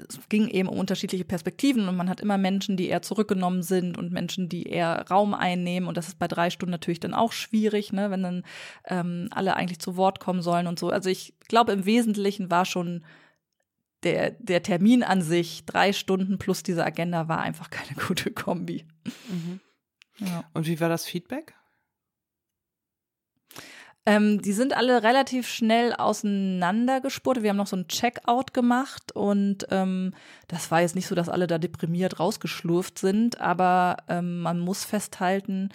es ging eben um unterschiedliche Perspektiven und man hat immer Menschen, die eher zurückgenommen sind und Menschen, die eher Raum einnehmen. Und das ist bei drei Stunden natürlich dann auch schwierig, ne, wenn dann ähm, alle eigentlich zu Wort kommen sollen und so. Also ich glaube, im Wesentlichen war schon der, der Termin an sich, drei Stunden plus diese Agenda, war einfach keine gute Kombi. Mhm. Ja. Und wie war das Feedback? Ähm, die sind alle relativ schnell auseinandergespurt. Wir haben noch so ein Checkout gemacht und ähm, das war jetzt nicht so, dass alle da deprimiert rausgeschlurft sind, aber ähm, man muss festhalten,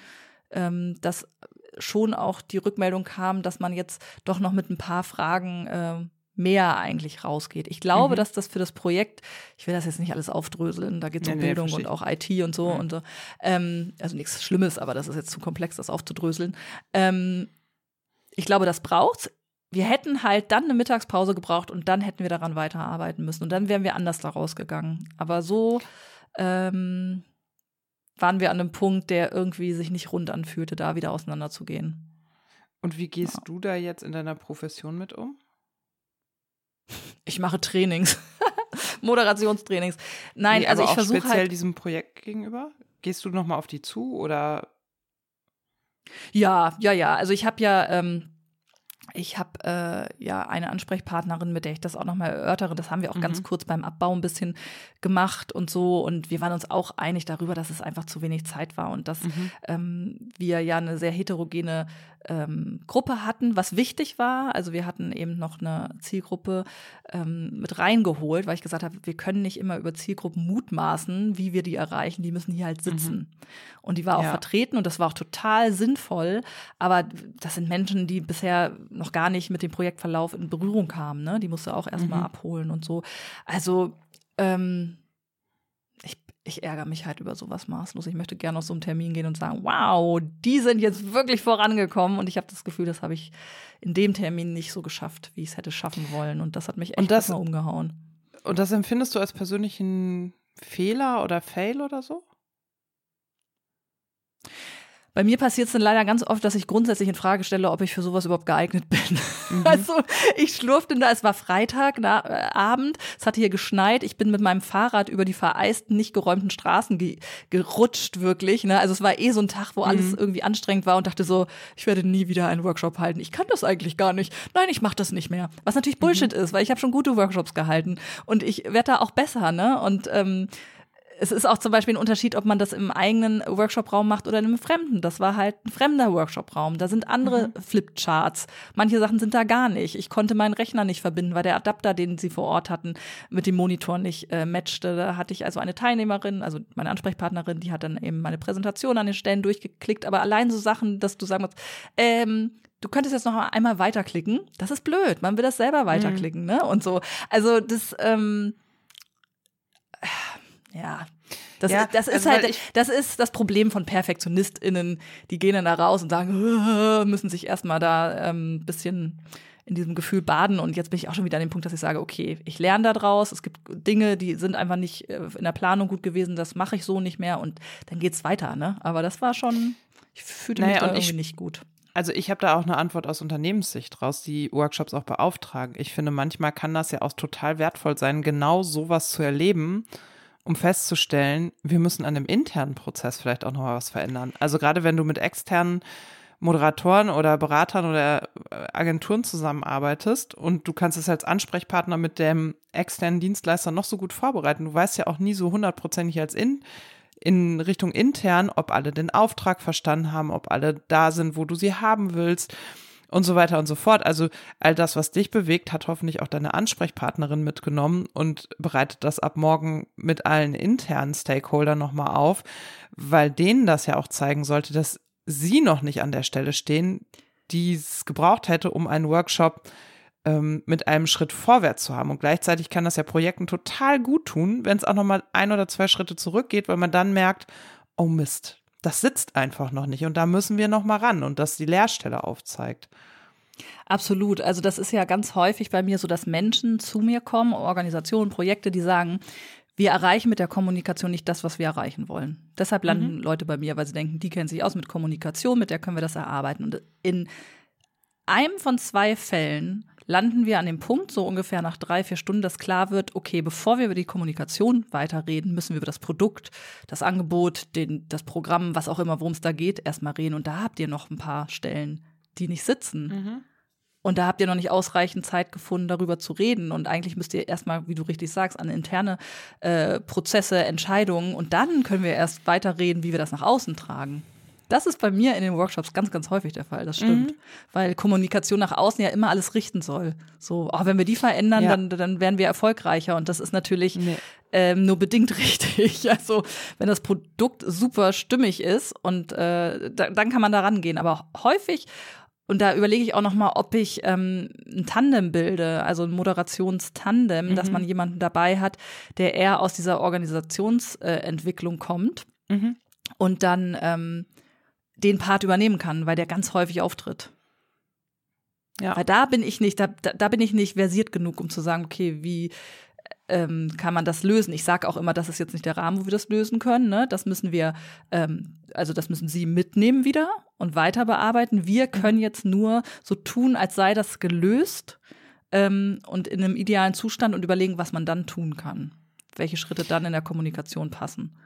ähm, dass schon auch die Rückmeldung kam, dass man jetzt doch noch mit ein paar Fragen äh, mehr eigentlich rausgeht. Ich glaube, mhm. dass das für das Projekt, ich will das jetzt nicht alles aufdröseln, da geht es um nee, Bildung nee, und auch IT und so mhm. und so. Ähm, also nichts Schlimmes, aber das ist jetzt zu komplex, das aufzudröseln. Ähm, ich glaube, das braucht's. Wir hätten halt dann eine Mittagspause gebraucht und dann hätten wir daran weiterarbeiten müssen und dann wären wir anders da rausgegangen. Aber so ähm, waren wir an einem Punkt, der irgendwie sich nicht rund anfühlte, da wieder auseinanderzugehen. Und wie gehst ja. du da jetzt in deiner Profession mit um? Ich mache Trainings. Moderationstrainings. Nein, nee, also ich versuche speziell halt diesem Projekt gegenüber. Gehst du noch mal auf die zu oder? Ja, ja, ja. Also ich habe ja ähm, ich habe äh, ja eine Ansprechpartnerin, mit der ich das auch nochmal erörtere. Das haben wir auch mhm. ganz kurz beim Abbau ein bisschen gemacht und so. Und wir waren uns auch einig darüber, dass es einfach zu wenig Zeit war und dass mhm. ähm, wir ja eine sehr heterogene ähm, Gruppe hatten, was wichtig war. Also wir hatten eben noch eine Zielgruppe ähm, mit reingeholt, weil ich gesagt habe, wir können nicht immer über Zielgruppen mutmaßen, wie wir die erreichen. Die müssen hier halt sitzen. Mhm. Und die war auch ja. vertreten und das war auch total sinnvoll. Aber das sind Menschen, die bisher noch gar nicht mit dem Projektverlauf in Berührung kamen. Ne? Die musste auch erstmal mhm. abholen und so. Also ähm, ich ärgere mich halt über sowas maßlos. Ich möchte gerne auf so einen Termin gehen und sagen, wow, die sind jetzt wirklich vorangekommen. Und ich habe das Gefühl, das habe ich in dem Termin nicht so geschafft, wie ich es hätte schaffen wollen. Und das hat mich echt das, mal umgehauen. Und das empfindest du als persönlichen Fehler oder Fail oder so? Bei mir passiert es dann leider ganz oft, dass ich grundsätzlich in Frage stelle, ob ich für sowas überhaupt geeignet bin. Mhm. Also ich schlurfte da, es war Freitag na, äh, Abend, es hatte hier geschneit, ich bin mit meinem Fahrrad über die vereisten, nicht geräumten Straßen ge gerutscht, wirklich. Ne? Also es war eh so ein Tag, wo alles mhm. irgendwie anstrengend war und dachte so, ich werde nie wieder einen Workshop halten. Ich kann das eigentlich gar nicht. Nein, ich mache das nicht mehr. Was natürlich mhm. Bullshit mhm. ist, weil ich habe schon gute Workshops gehalten und ich werde da auch besser, ne? Und ähm, es ist auch zum Beispiel ein Unterschied, ob man das im eigenen Workshop-Raum macht oder in einem fremden. Das war halt ein fremder Workshop-Raum. Da sind andere mhm. Flipcharts. Manche Sachen sind da gar nicht. Ich konnte meinen Rechner nicht verbinden, weil der Adapter, den sie vor Ort hatten, mit dem Monitor nicht äh, matchte. Da hatte ich also eine Teilnehmerin, also meine Ansprechpartnerin, die hat dann eben meine Präsentation an den Stellen durchgeklickt. Aber allein so Sachen, dass du sagen musst, ähm, du könntest jetzt noch einmal weiterklicken. Das ist blöd. Man will das selber weiterklicken, mhm. ne? Und so. Also das, ähm, ja. Das, ja, das ist also halt, das ist das Problem von PerfektionistInnen, die gehen dann da raus und sagen, müssen sich erstmal da ein ähm, bisschen in diesem Gefühl baden. Und jetzt bin ich auch schon wieder an dem Punkt, dass ich sage, okay, ich lerne da draus. Es gibt Dinge, die sind einfach nicht äh, in der Planung gut gewesen, das mache ich so nicht mehr und dann geht's weiter, ne? Aber das war schon, ich fühlte naja, mich da irgendwie ich, nicht gut. Also ich habe da auch eine Antwort aus Unternehmenssicht raus, die Workshops auch beauftragen. Ich finde, manchmal kann das ja auch total wertvoll sein, genau sowas zu erleben um festzustellen, wir müssen an dem internen Prozess vielleicht auch noch mal was verändern. Also gerade wenn du mit externen Moderatoren oder Beratern oder äh, Agenturen zusammenarbeitest und du kannst es als Ansprechpartner mit dem externen Dienstleister noch so gut vorbereiten. Du weißt ja auch nie so hundertprozentig als in, in Richtung intern, ob alle den Auftrag verstanden haben, ob alle da sind, wo du sie haben willst und so weiter und so fort. Also all das, was dich bewegt, hat hoffentlich auch deine Ansprechpartnerin mitgenommen und bereitet das ab morgen mit allen internen Stakeholdern nochmal auf, weil denen das ja auch zeigen sollte, dass sie noch nicht an der Stelle stehen, die es gebraucht hätte, um einen Workshop ähm, mit einem Schritt vorwärts zu haben. Und gleichzeitig kann das ja Projekten total gut tun, wenn es auch nochmal ein oder zwei Schritte zurückgeht, weil man dann merkt, oh Mist, das sitzt einfach noch nicht und da müssen wir noch mal ran und das die Leerstelle aufzeigt. Absolut. Also das ist ja ganz häufig bei mir so, dass Menschen zu mir kommen, Organisationen, Projekte, die sagen, wir erreichen mit der Kommunikation nicht das, was wir erreichen wollen. Deshalb landen mhm. Leute bei mir, weil sie denken, die kennen sich aus mit Kommunikation, mit der können wir das erarbeiten. Und in einem von zwei Fällen landen wir an dem Punkt, so ungefähr nach drei, vier Stunden, dass klar wird, okay, bevor wir über die Kommunikation weiterreden, müssen wir über das Produkt, das Angebot, den, das Programm, was auch immer, worum es da geht, erstmal reden. Und da habt ihr noch ein paar Stellen, die nicht sitzen. Mhm. Und da habt ihr noch nicht ausreichend Zeit gefunden, darüber zu reden. Und eigentlich müsst ihr erstmal, wie du richtig sagst, an interne äh, Prozesse, Entscheidungen. Und dann können wir erst weiterreden, wie wir das nach außen tragen. Das ist bei mir in den Workshops ganz, ganz häufig der Fall. Das stimmt. Mhm. Weil Kommunikation nach außen ja immer alles richten soll. So, oh, wenn wir die verändern, ja. dann, dann werden wir erfolgreicher. Und das ist natürlich nee. ähm, nur bedingt richtig. Also, wenn das Produkt super stimmig ist und äh, da, dann kann man da rangehen. Aber häufig und da überlege ich auch noch mal, ob ich ähm, ein Tandem bilde, also ein Moderationstandem, mhm. dass man jemanden dabei hat, der eher aus dieser Organisationsentwicklung äh, kommt mhm. und dann ähm, den Part übernehmen kann, weil der ganz häufig auftritt. Ja. Weil da bin ich nicht, da, da bin ich nicht versiert genug, um zu sagen, okay, wie ähm, kann man das lösen? Ich sage auch immer, das ist jetzt nicht der Rahmen, wo wir das lösen können. Ne? Das müssen wir, ähm, also das müssen Sie mitnehmen wieder und weiter bearbeiten. Wir mhm. können jetzt nur so tun, als sei das gelöst ähm, und in einem idealen Zustand und überlegen, was man dann tun kann. Welche Schritte dann in der Kommunikation passen.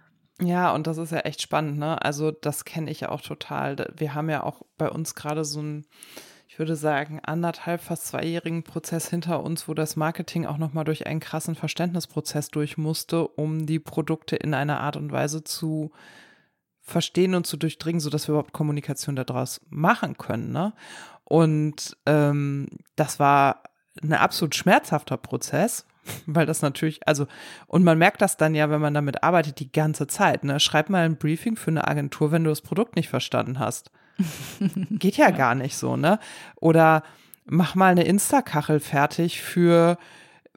Ja, und das ist ja echt spannend, ne? Also, das kenne ich ja auch total. Wir haben ja auch bei uns gerade so ein, ich würde sagen, anderthalb, fast zweijährigen Prozess hinter uns, wo das Marketing auch nochmal durch einen krassen Verständnisprozess durch musste, um die Produkte in einer Art und Weise zu verstehen und zu durchdringen, sodass wir überhaupt Kommunikation daraus machen können. Ne? Und ähm, das war ein absolut schmerzhafter Prozez, weil das natürlich, also, und man merkt das dann ja, wenn man damit arbeitet, die ganze Zeit. Ne? Schreib mal ein Briefing für eine Agentur, wenn du das Produkt nicht verstanden hast. Geht ja, ja, gar nicht so, ne? Oder mach mal eine Insta-Kachel fertig für,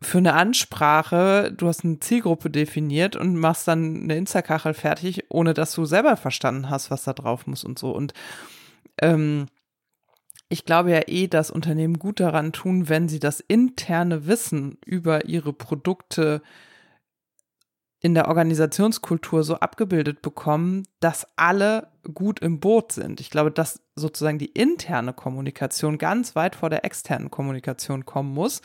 für eine Ansprache. Du hast eine Zielgruppe definiert und machst dann eine Insta-Kachel fertig, ohne dass du selber verstanden hast, was da drauf muss und so. Und ähm, ich glaube ja eh, dass Unternehmen gut daran tun, wenn sie das interne Wissen über ihre Produkte in der Organisationskultur so abgebildet bekommen, dass alle gut im Boot sind. Ich glaube, dass sozusagen die interne Kommunikation ganz weit vor der externen Kommunikation kommen muss,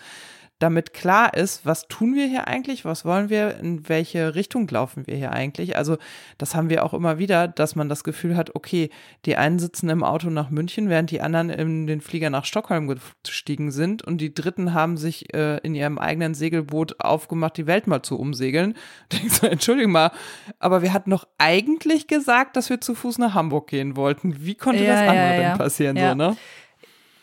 damit klar ist, was tun wir hier eigentlich, was wollen wir, in welche Richtung laufen wir hier eigentlich. Also das haben wir auch immer wieder, dass man das Gefühl hat, okay, die einen sitzen im Auto nach München, während die anderen in den Flieger nach Stockholm gestiegen sind und die Dritten haben sich äh, in ihrem eigenen Segelboot aufgemacht, die Welt mal zu umsegeln. Denkst du, Entschuldigung mal, aber wir hatten doch eigentlich gesagt, dass wir zu Fuß nach Hamburg gehen wollten. Wie konnte ja, das andere ja, ja. denn passieren, so, ne?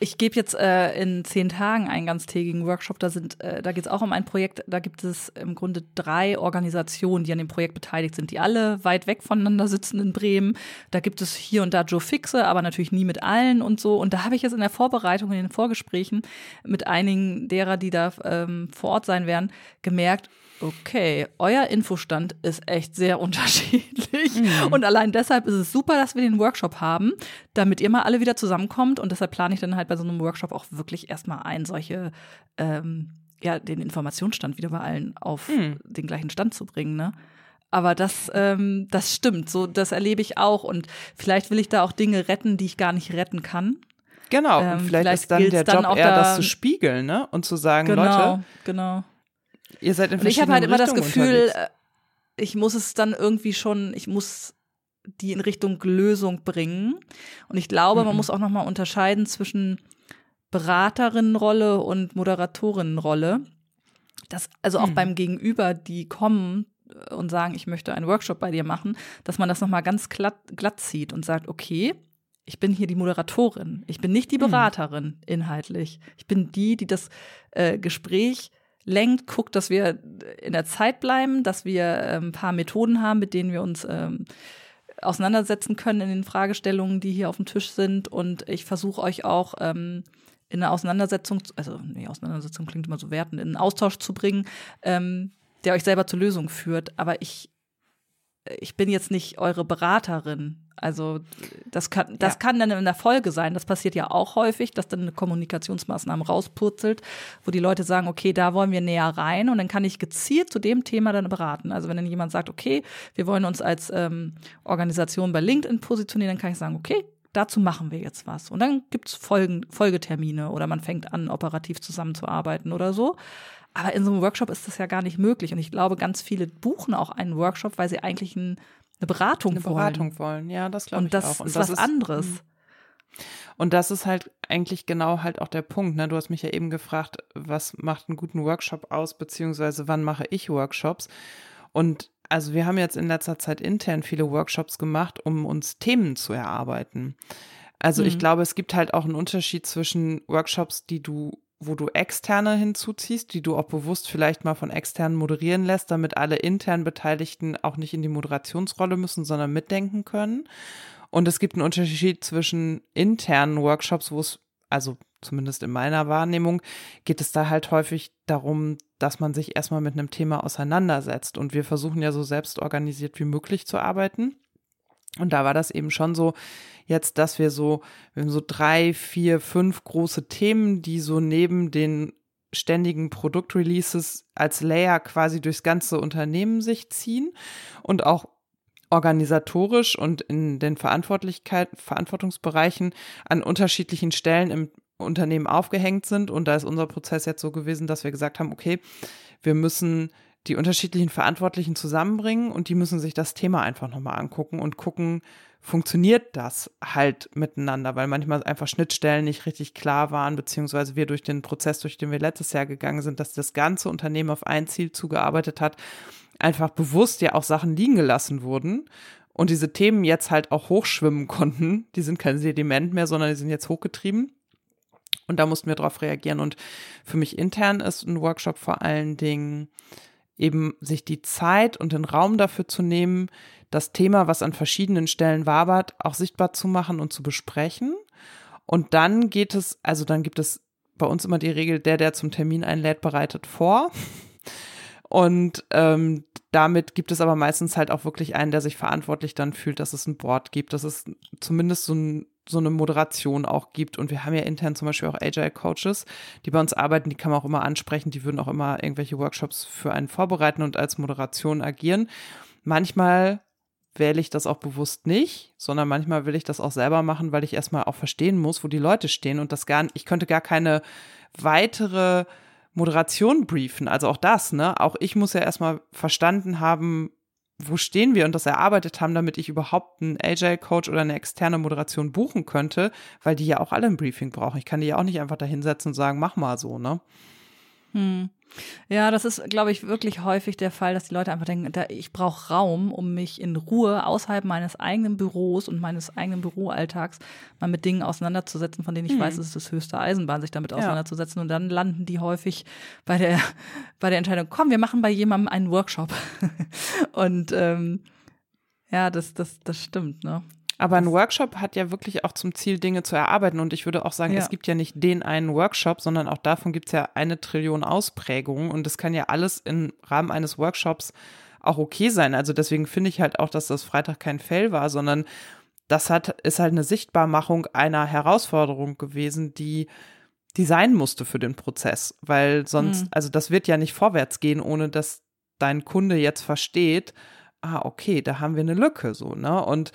Ich gebe jetzt äh, in zehn Tagen einen ganztägigen Workshop. Da sind, äh, da geht es auch um ein Projekt. Da gibt es im Grunde drei Organisationen, die an dem Projekt beteiligt sind, die alle weit weg voneinander sitzen in Bremen. Da gibt es hier und da Joe Fixe, aber natürlich nie mit allen und so. Und da habe ich jetzt in der Vorbereitung, in den Vorgesprächen mit einigen derer, die da ähm, vor Ort sein werden, gemerkt, Okay, euer Infostand ist echt sehr unterschiedlich. Mhm. Und allein deshalb ist es super, dass wir den Workshop haben, damit ihr mal alle wieder zusammenkommt. Und deshalb plane ich dann halt bei so einem Workshop auch wirklich erstmal ein, solche, ähm, ja, den Informationsstand wieder bei allen auf mhm. den gleichen Stand zu bringen, ne? Aber das, ähm, das stimmt, so das erlebe ich auch. Und vielleicht will ich da auch Dinge retten, die ich gar nicht retten kann. Genau, ähm, vielleicht, vielleicht ist dann der Job dann eher, da, das zu spiegeln, ne? Und zu sagen, genau, Leute, genau Ihr seid in Und ich habe halt immer das Gefühl, unterwegs. Äh, ich muss es dann irgendwie schon, ich muss die in Richtung Lösung bringen. Und ich glaube, mhm. man muss auch noch mal unterscheiden zwischen Beraterinnenrolle und Moderatorinnenrolle. Das, also auch mhm. beim Gegenüber, die kommen und sagen, ich möchte einen Workshop bei dir machen, dass man das noch mal ganz glatt, glatt zieht und sagt, okay, ich bin hier die Moderatorin. Ich bin nicht die mhm. Beraterin inhaltlich. Ich bin die, die das äh, Gespräch lenkt, guckt, dass wir in der Zeit bleiben, dass wir ähm, ein paar Methoden haben, mit denen wir uns ähm, auseinandersetzen können in den Fragestellungen, die hier auf dem Tisch sind. Und ich versuche euch auch ähm, in eine Auseinandersetzung, also nee, Auseinandersetzung klingt immer so wertend, in einen Austausch zu bringen, ähm, der euch selber zur Lösung führt. Aber ich, ich bin jetzt nicht eure Beraterin. Also das kann, das ja. kann dann in der Folge sein. Das passiert ja auch häufig, dass dann eine Kommunikationsmaßnahme rauspurzelt, wo die Leute sagen, okay, da wollen wir näher rein und dann kann ich gezielt zu dem Thema dann beraten. Also wenn dann jemand sagt, okay, wir wollen uns als ähm, Organisation bei LinkedIn positionieren, dann kann ich sagen, okay, dazu machen wir jetzt was. Und dann gibt's Folgen, Folgetermine oder man fängt an, operativ zusammenzuarbeiten oder so. Aber in so einem Workshop ist das ja gar nicht möglich. Und ich glaube, ganz viele buchen auch einen Workshop, weil sie eigentlich einen eine Beratung eine wollen. Beratung wollen, ja, das glaube ich das auch. Und das ist was anderes. Hm. Und das ist halt eigentlich genau halt auch der Punkt. Ne? Du hast mich ja eben gefragt, was macht einen guten Workshop aus, beziehungsweise wann mache ich Workshops? Und also wir haben jetzt in letzter Zeit intern viele Workshops gemacht, um uns Themen zu erarbeiten. Also mhm. ich glaube, es gibt halt auch einen Unterschied zwischen Workshops, die du wo du externe hinzuziehst, die du auch bewusst vielleicht mal von externen moderieren lässt, damit alle intern Beteiligten auch nicht in die Moderationsrolle müssen, sondern mitdenken können. Und es gibt einen Unterschied zwischen internen Workshops, wo es, also zumindest in meiner Wahrnehmung, geht es da halt häufig darum, dass man sich erstmal mit einem Thema auseinandersetzt. Und wir versuchen ja so selbst organisiert wie möglich zu arbeiten. Und da war das eben schon so, jetzt, dass wir so, wir so drei, vier, fünf große Themen, die so neben den ständigen Produktreleases als Layer quasi durchs ganze Unternehmen sich ziehen und auch organisatorisch und in den Verantwortlichkeiten, Verantwortungsbereichen an unterschiedlichen Stellen im Unternehmen aufgehängt sind. Und da ist unser Prozess jetzt so gewesen, dass wir gesagt haben, okay, wir müssen die unterschiedlichen Verantwortlichen zusammenbringen und die müssen sich das Thema einfach nochmal angucken und gucken, funktioniert das halt miteinander, weil manchmal einfach Schnittstellen nicht richtig klar waren, beziehungsweise wir durch den Prozess, durch den wir letztes Jahr gegangen sind, dass das ganze Unternehmen auf ein Ziel zugearbeitet hat, einfach bewusst ja auch Sachen liegen gelassen wurden und diese Themen jetzt halt auch hochschwimmen konnten. Die sind kein Sediment mehr, sondern die sind jetzt hochgetrieben. Und da mussten wir darauf reagieren. Und für mich intern ist ein Workshop vor allen Dingen eben sich die Zeit und den Raum dafür zu nehmen, das Thema, was an verschiedenen Stellen wabert, auch sichtbar zu machen und zu besprechen. Und dann geht es, also dann gibt es bei uns immer die Regel, der, der zum Termin einlädt, bereitet vor. Und ähm, damit gibt es aber meistens halt auch wirklich einen, der sich verantwortlich dann fühlt, dass es ein Board gibt, dass es zumindest so, ein, so eine Moderation auch gibt. Und wir haben ja intern zum Beispiel auch Agile-Coaches, die bei uns arbeiten, die kann man auch immer ansprechen, die würden auch immer irgendwelche Workshops für einen vorbereiten und als Moderation agieren. Manchmal wähle ich das auch bewusst nicht, sondern manchmal will ich das auch selber machen, weil ich erstmal auch verstehen muss, wo die Leute stehen und das gar ich könnte gar keine weitere Moderation briefen. Also auch das, ne? Auch ich muss ja erstmal verstanden haben, wo stehen wir und das erarbeitet haben, damit ich überhaupt einen Agile-Coach oder eine externe Moderation buchen könnte, weil die ja auch alle ein Briefing brauchen. Ich kann die ja auch nicht einfach da hinsetzen und sagen, mach mal so, ne? Hm. Ja, das ist, glaube ich, wirklich häufig der Fall, dass die Leute einfach denken, da, ich brauche Raum, um mich in Ruhe außerhalb meines eigenen Büros und meines eigenen Büroalltags mal mit Dingen auseinanderzusetzen, von denen ich mhm. weiß, es ist das höchste Eisenbahn, sich damit auseinanderzusetzen. Ja. Und dann landen die häufig bei der, bei der Entscheidung, komm, wir machen bei jemandem einen Workshop. und ähm, ja, das, das, das stimmt, ne? Aber ein Workshop hat ja wirklich auch zum Ziel, Dinge zu erarbeiten. Und ich würde auch sagen, ja. es gibt ja nicht den einen Workshop, sondern auch davon gibt es ja eine Trillion Ausprägungen. Und das kann ja alles im Rahmen eines Workshops auch okay sein. Also deswegen finde ich halt auch, dass das Freitag kein Fail war, sondern das hat, ist halt eine Sichtbarmachung einer Herausforderung gewesen, die die sein musste für den Prozess, weil sonst, mhm. also das wird ja nicht vorwärts gehen, ohne dass dein Kunde jetzt versteht, ah, okay, da haben wir eine Lücke, so, ne? Und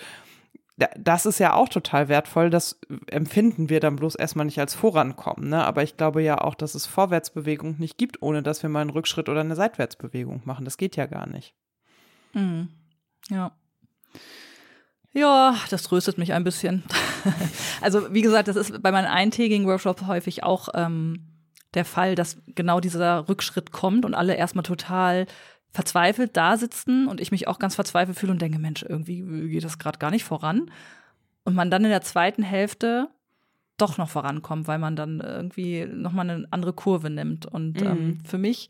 das ist ja auch total wertvoll. Das empfinden wir dann bloß erstmal nicht als Vorankommen. Ne? Aber ich glaube ja auch, dass es Vorwärtsbewegung nicht gibt, ohne dass wir mal einen Rückschritt oder eine Seitwärtsbewegung machen. Das geht ja gar nicht. Mhm. Ja. Ja, das tröstet mich ein bisschen. also, wie gesagt, das ist bei meinen eintägigen Workshops häufig auch ähm, der Fall, dass genau dieser Rückschritt kommt und alle erstmal total verzweifelt da sitzen und ich mich auch ganz verzweifelt fühle und denke, Mensch, irgendwie geht das gerade gar nicht voran. Und man dann in der zweiten Hälfte doch noch vorankommt, weil man dann irgendwie nochmal eine andere Kurve nimmt. Und mhm. ähm, für mich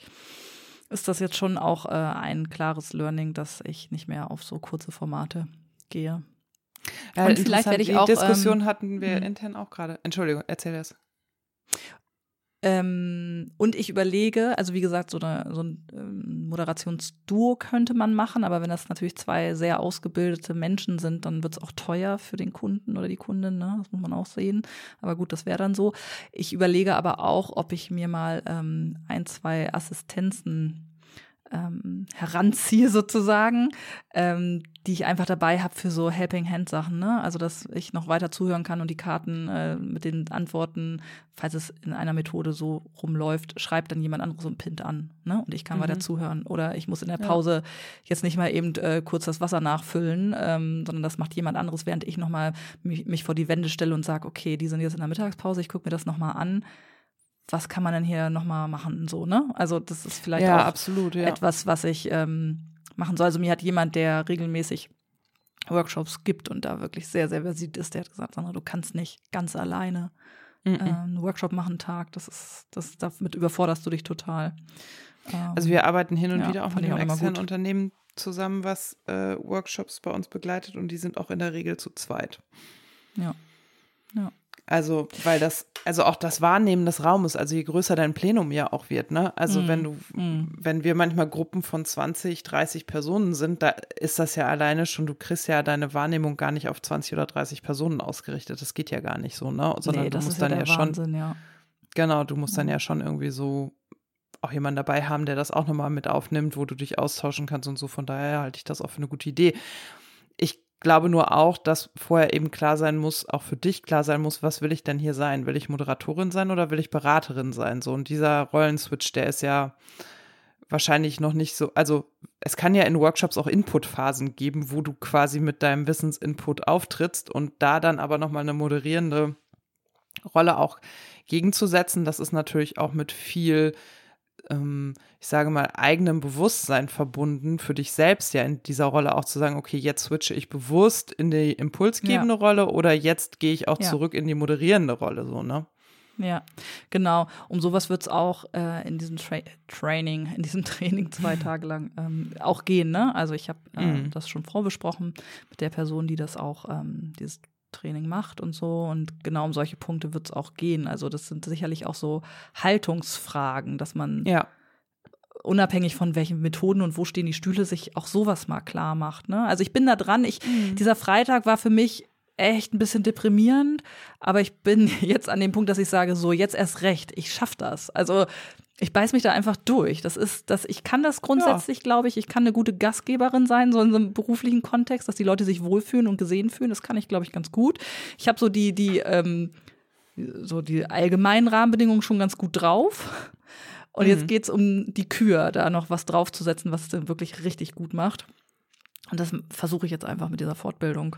ist das jetzt schon auch äh, ein klares Learning, dass ich nicht mehr auf so kurze Formate gehe. Ja, und vielleicht werde ich auch. Die Diskussion ähm, hatten wir hm. intern auch gerade. Entschuldigung, erzähl das. Ähm, und ich überlege, also wie gesagt, so, eine, so ein Moderationsduo könnte man machen, aber wenn das natürlich zwei sehr ausgebildete Menschen sind, dann wird es auch teuer für den Kunden oder die Kundin, ne? das muss man auch sehen. Aber gut, das wäre dann so. Ich überlege aber auch, ob ich mir mal ähm, ein, zwei Assistenzen ähm, heranziehe sozusagen, ähm, die ich einfach dabei habe für so Helping Hand Sachen, ne? Also dass ich noch weiter zuhören kann und die Karten äh, mit den Antworten, falls es in einer Methode so rumläuft, schreibt dann jemand anderes und pinnt an, ne? Und ich kann mhm. weiter zuhören oder ich muss in der Pause ja. jetzt nicht mal eben äh, kurz das Wasser nachfüllen, ähm, sondern das macht jemand anderes, während ich noch mal mich, mich vor die Wände stelle und sage, okay, die sind jetzt in der Mittagspause, ich gucke mir das noch mal an was kann man denn hier nochmal machen, so, ne? Also das ist vielleicht ja, auch absolut, ja. etwas, was ich ähm, machen soll. Also mir hat jemand, der regelmäßig Workshops gibt und da wirklich sehr, sehr versiert ist, der hat gesagt, Sandra, du kannst nicht ganz alleine mm -mm. Äh, einen Workshop machen Tag. Das ist, das damit überforderst du dich total. Ähm, also wir arbeiten hin und ja, wieder auch mit einem externen Unternehmen zusammen, was äh, Workshops bei uns begleitet und die sind auch in der Regel zu zweit. Ja. Ja. Also, weil das, also auch das Wahrnehmen des Raumes, also je größer dein Plenum ja auch wird, ne? Also mm. wenn du, mm. wenn wir manchmal Gruppen von 20, 30 Personen sind, da ist das ja alleine schon, du kriegst ja deine Wahrnehmung gar nicht auf 20 oder 30 Personen ausgerichtet. Das geht ja gar nicht so, ne? Sondern nee, du musst dann ja, ja Wahnsinn, schon. Ja. Genau, du musst dann ja schon irgendwie so auch jemanden dabei haben, der das auch nochmal mit aufnimmt, wo du dich austauschen kannst und so. Von daher halte ich das auch für eine gute Idee. Ich glaube nur auch, dass vorher eben klar sein muss, auch für dich klar sein muss, was will ich denn hier sein? Will ich Moderatorin sein oder will ich Beraterin sein? So, und dieser Rollenswitch, der ist ja wahrscheinlich noch nicht so, also es kann ja in Workshops auch Inputphasen geben, wo du quasi mit deinem Wissensinput auftrittst und da dann aber nochmal eine moderierende Rolle auch gegenzusetzen. Das ist natürlich auch mit viel ich sage mal, eigenem Bewusstsein verbunden, für dich selbst ja in dieser Rolle auch zu sagen, okay, jetzt switche ich bewusst in die impulsgebende ja. Rolle oder jetzt gehe ich auch ja. zurück in die moderierende Rolle, so, ne? Ja, genau. Um sowas wird es auch äh, in diesem Tra Training, in diesem Training zwei Tage lang ähm, auch gehen. Ne? Also ich habe äh, mhm. das schon vorbesprochen mit der Person, die das auch, ähm, dieses Training macht und so. Und genau um solche Punkte wird es auch gehen. Also das sind sicherlich auch so Haltungsfragen, dass man ja. unabhängig von welchen Methoden und wo stehen die Stühle sich auch sowas mal klar macht. Ne? Also ich bin da dran. Ich, mhm. Dieser Freitag war für mich echt ein bisschen deprimierend, aber ich bin jetzt an dem Punkt, dass ich sage, so jetzt erst recht, ich schaff das. Also ich beiß mich da einfach durch. Das ist, das, ich kann das grundsätzlich, ja. glaube ich. Ich kann eine gute Gastgeberin sein, so in so einem beruflichen Kontext, dass die Leute sich wohlfühlen und gesehen fühlen. Das kann ich, glaube ich, ganz gut. Ich habe so die, die, ähm, so die allgemeinen Rahmenbedingungen schon ganz gut drauf. Und mhm. jetzt geht's um die Kür, da noch was draufzusetzen, was es dann wirklich richtig gut macht. Und das versuche ich jetzt einfach mit dieser Fortbildung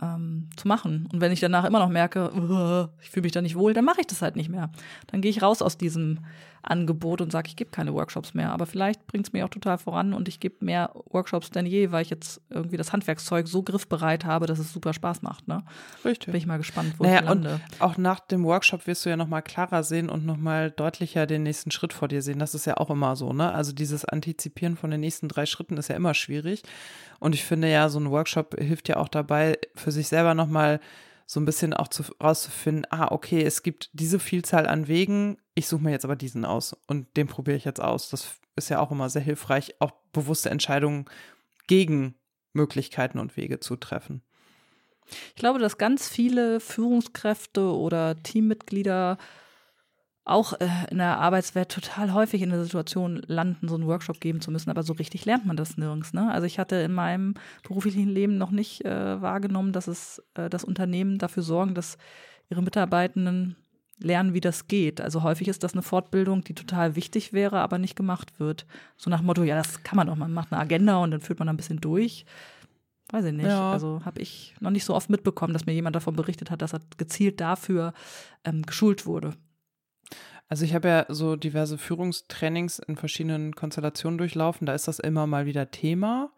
ähm, zu machen. Und wenn ich danach immer noch merke, uh, ich fühle mich da nicht wohl, dann mache ich das halt nicht mehr. Dann gehe ich raus aus diesem Angebot und sage, ich gebe keine Workshops mehr. Aber vielleicht bringt es mich auch total voran und ich gebe mehr Workshops denn je, weil ich jetzt irgendwie das Handwerkszeug so griffbereit habe, dass es super Spaß macht. Ne? Richtig. Bin ich mal gespannt, wo naja, ich lande. Und auch nach dem Workshop wirst du ja noch mal klarer sehen und noch mal deutlicher den nächsten Schritt vor dir sehen. Das ist ja auch immer so. Ne? Also dieses Antizipieren von den nächsten drei Schritten ist ja immer schwierig. Und ich finde ja, so ein Workshop hilft ja auch dabei, für sich selber noch mal so ein bisschen auch zu, rauszufinden, ah, okay, es gibt diese Vielzahl an Wegen, ich suche mir jetzt aber diesen aus und den probiere ich jetzt aus. Das ist ja auch immer sehr hilfreich, auch bewusste Entscheidungen gegen Möglichkeiten und Wege zu treffen. Ich glaube, dass ganz viele Führungskräfte oder Teammitglieder auch äh, in der Arbeitswelt total häufig in der Situation landen, so einen Workshop geben zu müssen, aber so richtig lernt man das nirgends. Ne? Also ich hatte in meinem beruflichen Leben noch nicht äh, wahrgenommen, dass es äh, das Unternehmen dafür sorgen, dass ihre Mitarbeitenden lernen, wie das geht. Also häufig ist das eine Fortbildung, die total wichtig wäre, aber nicht gemacht wird. So nach dem Motto, ja, das kann man doch, man macht eine Agenda und dann führt man ein bisschen durch. Weiß ich nicht. Ja. Also habe ich noch nicht so oft mitbekommen, dass mir jemand davon berichtet hat, dass er gezielt dafür ähm, geschult wurde. Also ich habe ja so diverse Führungstrainings in verschiedenen Konstellationen durchlaufen. Da ist das immer mal wieder Thema.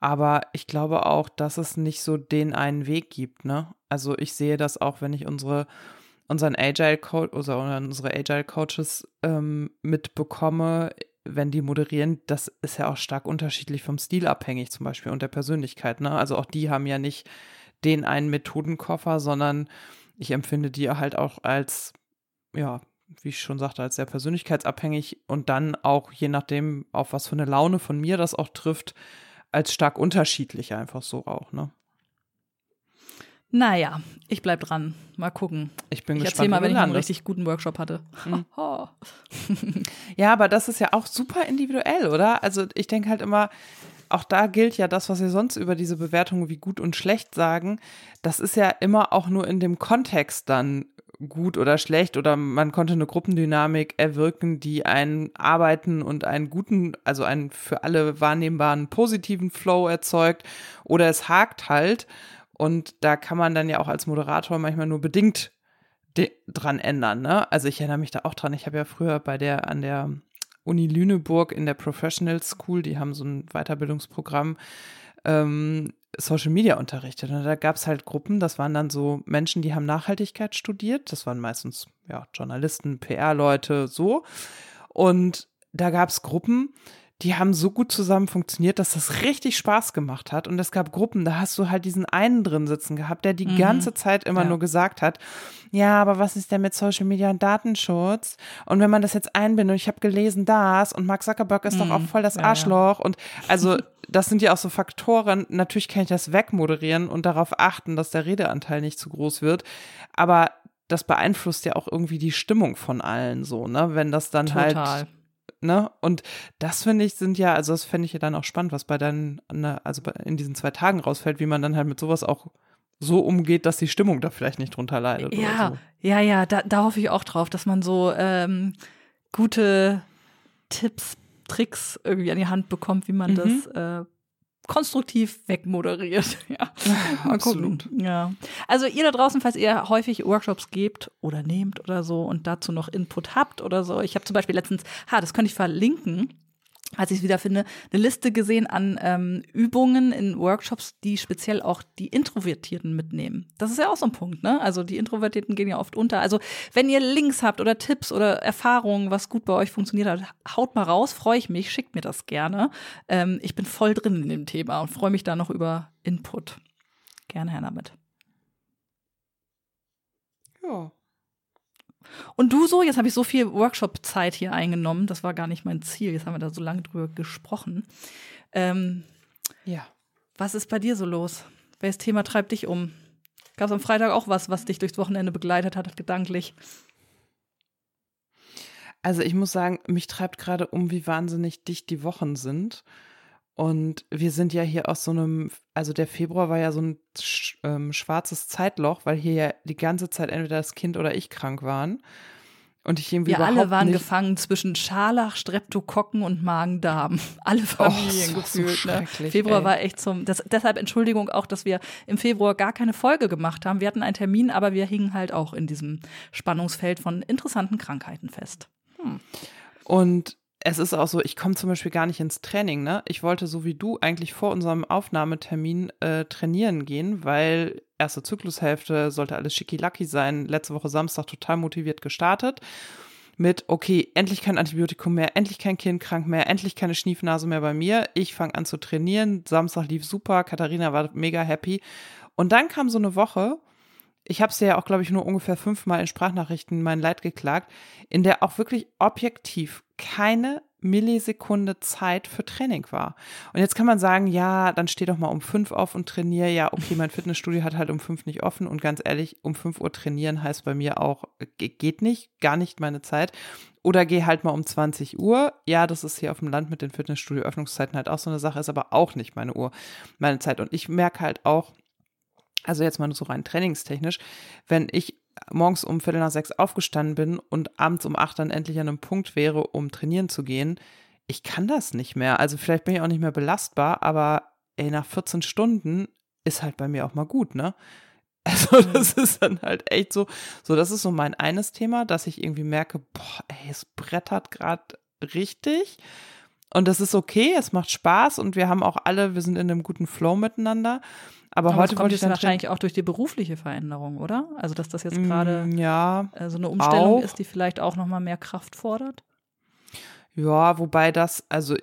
Aber ich glaube auch, dass es nicht so den einen Weg gibt. Ne? Also ich sehe das auch, wenn ich unsere unseren Agile Coach oder unsere Agile Coaches ähm, mitbekomme, wenn die moderieren, das ist ja auch stark unterschiedlich vom Stil abhängig zum Beispiel und der Persönlichkeit. Ne? Also auch die haben ja nicht den einen Methodenkoffer, sondern ich empfinde die halt auch als ja wie ich schon sagte, als sehr persönlichkeitsabhängig und dann auch, je nachdem, auf was für eine Laune von mir das auch trifft, als stark unterschiedlich einfach so auch, ne? Naja, ich bleib dran. Mal gucken. Ich bin ich gespannt. Erzähl mal, wenn ich einen richtig guten Workshop hatte. Mhm. ja, aber das ist ja auch super individuell, oder? Also ich denke halt immer, auch da gilt ja das, was wir sonst über diese Bewertungen wie gut und schlecht sagen. Das ist ja immer auch nur in dem Kontext dann gut oder schlecht oder man konnte eine Gruppendynamik erwirken, die einen Arbeiten und einen guten, also einen für alle wahrnehmbaren positiven Flow erzeugt oder es hakt halt und da kann man dann ja auch als Moderator manchmal nur bedingt dran ändern. Ne? Also ich erinnere mich da auch dran. Ich habe ja früher bei der an der Uni Lüneburg in der Professional School, die haben so ein Weiterbildungsprogramm, ähm, Social Media unterrichtet. Und da gab es halt Gruppen, das waren dann so Menschen, die haben Nachhaltigkeit studiert. Das waren meistens ja, Journalisten, PR-Leute, so. Und da gab es Gruppen, die haben so gut zusammen funktioniert, dass das richtig Spaß gemacht hat. Und es gab Gruppen, da hast du halt diesen einen drin sitzen gehabt, der die mhm. ganze Zeit immer ja. nur gesagt hat, ja, aber was ist denn mit Social Media und Datenschutz? Und wenn man das jetzt einbindet, und ich habe gelesen das und Mark Zuckerberg ist mhm. doch auch voll das Arschloch. Ja. Und also das sind ja auch so Faktoren. Natürlich kann ich das wegmoderieren und darauf achten, dass der Redeanteil nicht zu groß wird. Aber das beeinflusst ja auch irgendwie die Stimmung von allen so, ne? Wenn das dann halt Total. halt ne? Und das finde ich sind ja, also das fände ich ja dann auch spannend, was bei dann, ne, also in diesen zwei Tagen rausfällt, wie man dann halt mit sowas auch so umgeht, dass die Stimmung da vielleicht nicht drunter leidet. Ja, so. ja, ja, da, da hoffe ich auch drauf, dass man so ähm, gute Tipps, Tricks irgendwie an die Hand bekommt, wie man mhm. das äh, konstruktiv wegmoderiert. Ja, mal Absolut. gucken. Ja. Also ihr da draußen, falls ihr häufig Workshops gebt oder nehmt oder so und dazu noch Input habt oder so. Ich habe zum Beispiel letztens, ha, das könnte ich verlinken als ich es wieder finde, eine Liste gesehen an ähm, Übungen in Workshops, die speziell auch die Introvertierten mitnehmen. Das ist ja auch so ein Punkt, ne? Also die Introvertierten gehen ja oft unter. Also wenn ihr Links habt oder Tipps oder Erfahrungen, was gut bei euch funktioniert hat, haut mal raus, freue ich mich, schickt mir das gerne. Ähm, ich bin voll drin in dem Thema und freue mich da noch über Input. Gerne her damit. Ja. Und du so, jetzt habe ich so viel Workshop-Zeit hier eingenommen, das war gar nicht mein Ziel, jetzt haben wir da so lange drüber gesprochen. Ähm, ja. Was ist bei dir so los? Welches Thema treibt dich um? Gab es am Freitag auch was, was dich durchs Wochenende begleitet hat, gedanklich? Also ich muss sagen, mich treibt gerade um, wie wahnsinnig dicht die Wochen sind. Und wir sind ja hier aus so einem, also der Februar war ja so ein sch, ähm, schwarzes Zeitloch, weil hier ja die ganze Zeit entweder das Kind oder ich krank waren. Und ich irgendwie Wir alle waren nicht gefangen zwischen Scharlach, Streptokokken und Magen-Darm. Alle Familien oh, gefühlt. So ne? Februar ey. war echt zum. Das, deshalb Entschuldigung auch, dass wir im Februar gar keine Folge gemacht haben. Wir hatten einen Termin, aber wir hingen halt auch in diesem Spannungsfeld von interessanten Krankheiten fest. Hm. Und es ist auch so, ich komme zum Beispiel gar nicht ins Training, ne? Ich wollte so wie du eigentlich vor unserem Aufnahmetermin äh, trainieren gehen, weil erste Zyklushälfte sollte alles schickilacki sein. Letzte Woche Samstag total motiviert gestartet. Mit, okay, endlich kein Antibiotikum mehr, endlich kein Kind krank mehr, endlich keine Schniefnase mehr bei mir. Ich fange an zu trainieren. Samstag lief super, Katharina war mega happy. Und dann kam so eine Woche, ich habe es ja auch, glaube ich, nur ungefähr fünfmal in Sprachnachrichten mein Leid geklagt, in der auch wirklich objektiv keine Millisekunde Zeit für Training war. Und jetzt kann man sagen, ja, dann steh doch mal um fünf auf und trainiere. Ja, okay, mein Fitnessstudio hat halt um fünf nicht offen und ganz ehrlich, um fünf Uhr trainieren heißt bei mir auch, geht nicht, gar nicht meine Zeit. Oder geh halt mal um 20 Uhr. Ja, das ist hier auf dem Land mit den Fitnessstudio-Öffnungszeiten halt auch so eine Sache, ist aber auch nicht meine Uhr, meine Zeit. Und ich merke halt auch, also jetzt mal so rein trainingstechnisch, wenn ich morgens um Viertel nach sechs aufgestanden bin und abends um acht dann endlich an einem Punkt wäre, um trainieren zu gehen, ich kann das nicht mehr. Also vielleicht bin ich auch nicht mehr belastbar, aber ey, nach 14 Stunden ist halt bei mir auch mal gut, ne? Also mhm. das ist dann halt echt so, so das ist so mein eines Thema, dass ich irgendwie merke, boah, ey, es brettert gerade richtig und das ist okay, es macht Spaß und wir haben auch alle, wir sind in einem guten Flow miteinander. Aber, Aber heute kommt es wahrscheinlich auch durch die berufliche Veränderung, oder? Also dass das jetzt mm, gerade ja, äh, so eine Umstellung auch. ist, die vielleicht auch noch mal mehr Kraft fordert. Ja, wobei das, also